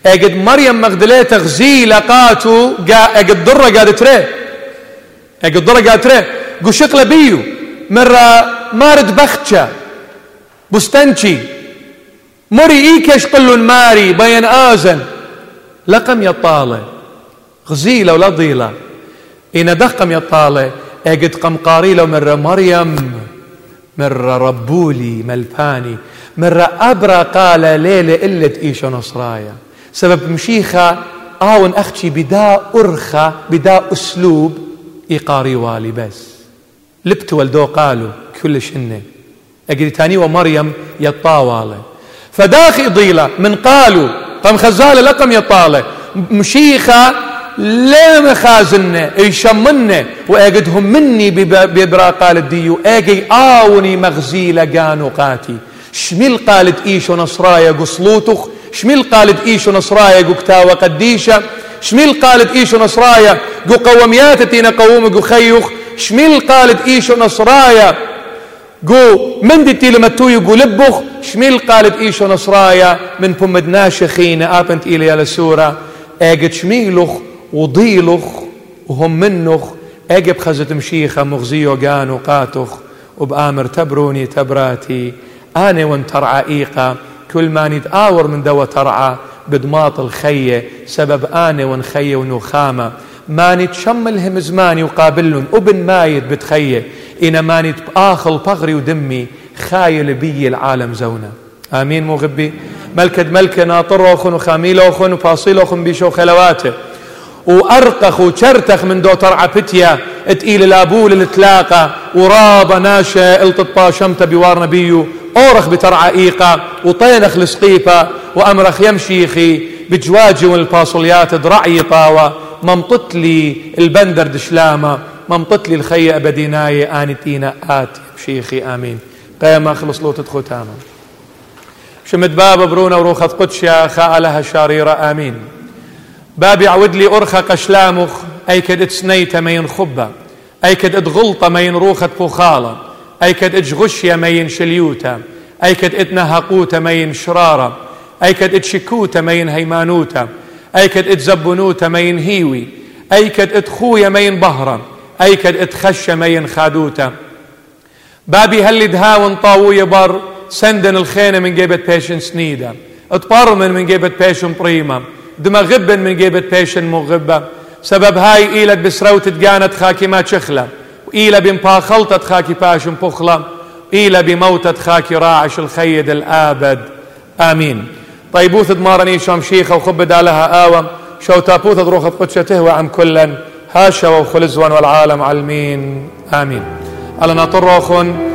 اجد مريم مغدلية تغزي لقاتو اجد درة قاعدة تري اجد درة قاعدة تري قو شقلة بيو مرة مارد بختشة بستنشي مري ايكش قلو الماري بين آزن لقم يطالة غزيلة ولا ضيلة إن دقم يطالة اجد قمقاريلة مرة مريم مرة ربولي ملباني مرة أبرا قال ليلة إلا إيش نصرايا. سبب مشيخة آون أختي بدا أرخى بدا أسلوب إيقاري والي بس. لبت والدو قالوا كل شنة أجري تاني ومريم يطاوالة فداخي ضيلة من قالوا قام خزالة لقم يطالة مشيخة لا مخازنة يشمنة وأجدهم مني ببرا قالت ديو أجي آوني مغزيلة قانو قاتي. شميل قالت ايشو نصرايا قصلوتخ؟ شميل قالت ايشو نصرايا قكتاوى قديشة شميل قالت ايشو نصرايا قو قوميات تينا قوم قو خيوخ شميل قالت ايشو نصرايا قو من دي لمتو يقو لبخ؟ شميل قالت ايشو نصرايا من بمدناش خينا ابنت الي على سورة. أجد شميلخ وضيلخ وهم منخ. أجب خزت مشيخة مغزيو قانو قاتخ وبآمر تبروني تبراتي. أنا وان ترعى إيقا. كل ما نتآور من دوا ترعى. بدماط الخية. سبب أنا وان خية ونخامة ما نتشملهم زماني وقابلن. ابن مايد بتخية إنا ما نتآخل بغري ودمي. خايل بي العالم زونا. آمين مغبي ملكد ملكة ناطروخن وخاميلوخن وفاصيلوخن بيشو خلواته. وأرقخ وشرتخ من دو ترعى بتيا. تقيل الأبول التلاقى ورابا ناشا التطا شمت بوار نبيو. أورخ بترعى إيقا وطينخ لسقيفة. وأمرخ يمشيخي. بجواجي والباصليات درعي طاوة. ممطت لي البندر دشلامة ممطت لي الخي أبديناي آنتينا آت شيخي آمين. قيمة خلص لو تدخل تاما شمد باب برونا وروخة قدشة خالها شاريرة آمين. بابي عود لي أرخى قشلامخ أي كد اتسنيت مين خبة. أي كد اتغلطة مين روخة بوخالة أي كد اتجغشية مين شليوتا. أي كد اتنهقوتا مين شرارة. أي كد اتشكوتا مين هيمانوتا. أي كد اتزبنوتا مين هيوي أي كد اتخويا مين بهرة أي كد اتخشى مين خادوتا بابي هل دهاون طاوية بر سندن الخينة من جيبت بيشن سنيدة. اتبرمن من جيبت بيشن بريمة. دمغبن من جيبت بيشن مغبة. سبب هاي إيلت بسروت تقانت خاكي ما تشخلة. وإيلة بمباخلتت خاكي باشن بخلة. إيلة بموتت خاكي راعش الخيد الآبد. آمين. طيبوث دمارني شام شيخة وخب دالها آوم شو تابوث دروخ قدشته وعم كلا هاشا وخلزوان والعالم علمين. آمين. على نطرخن.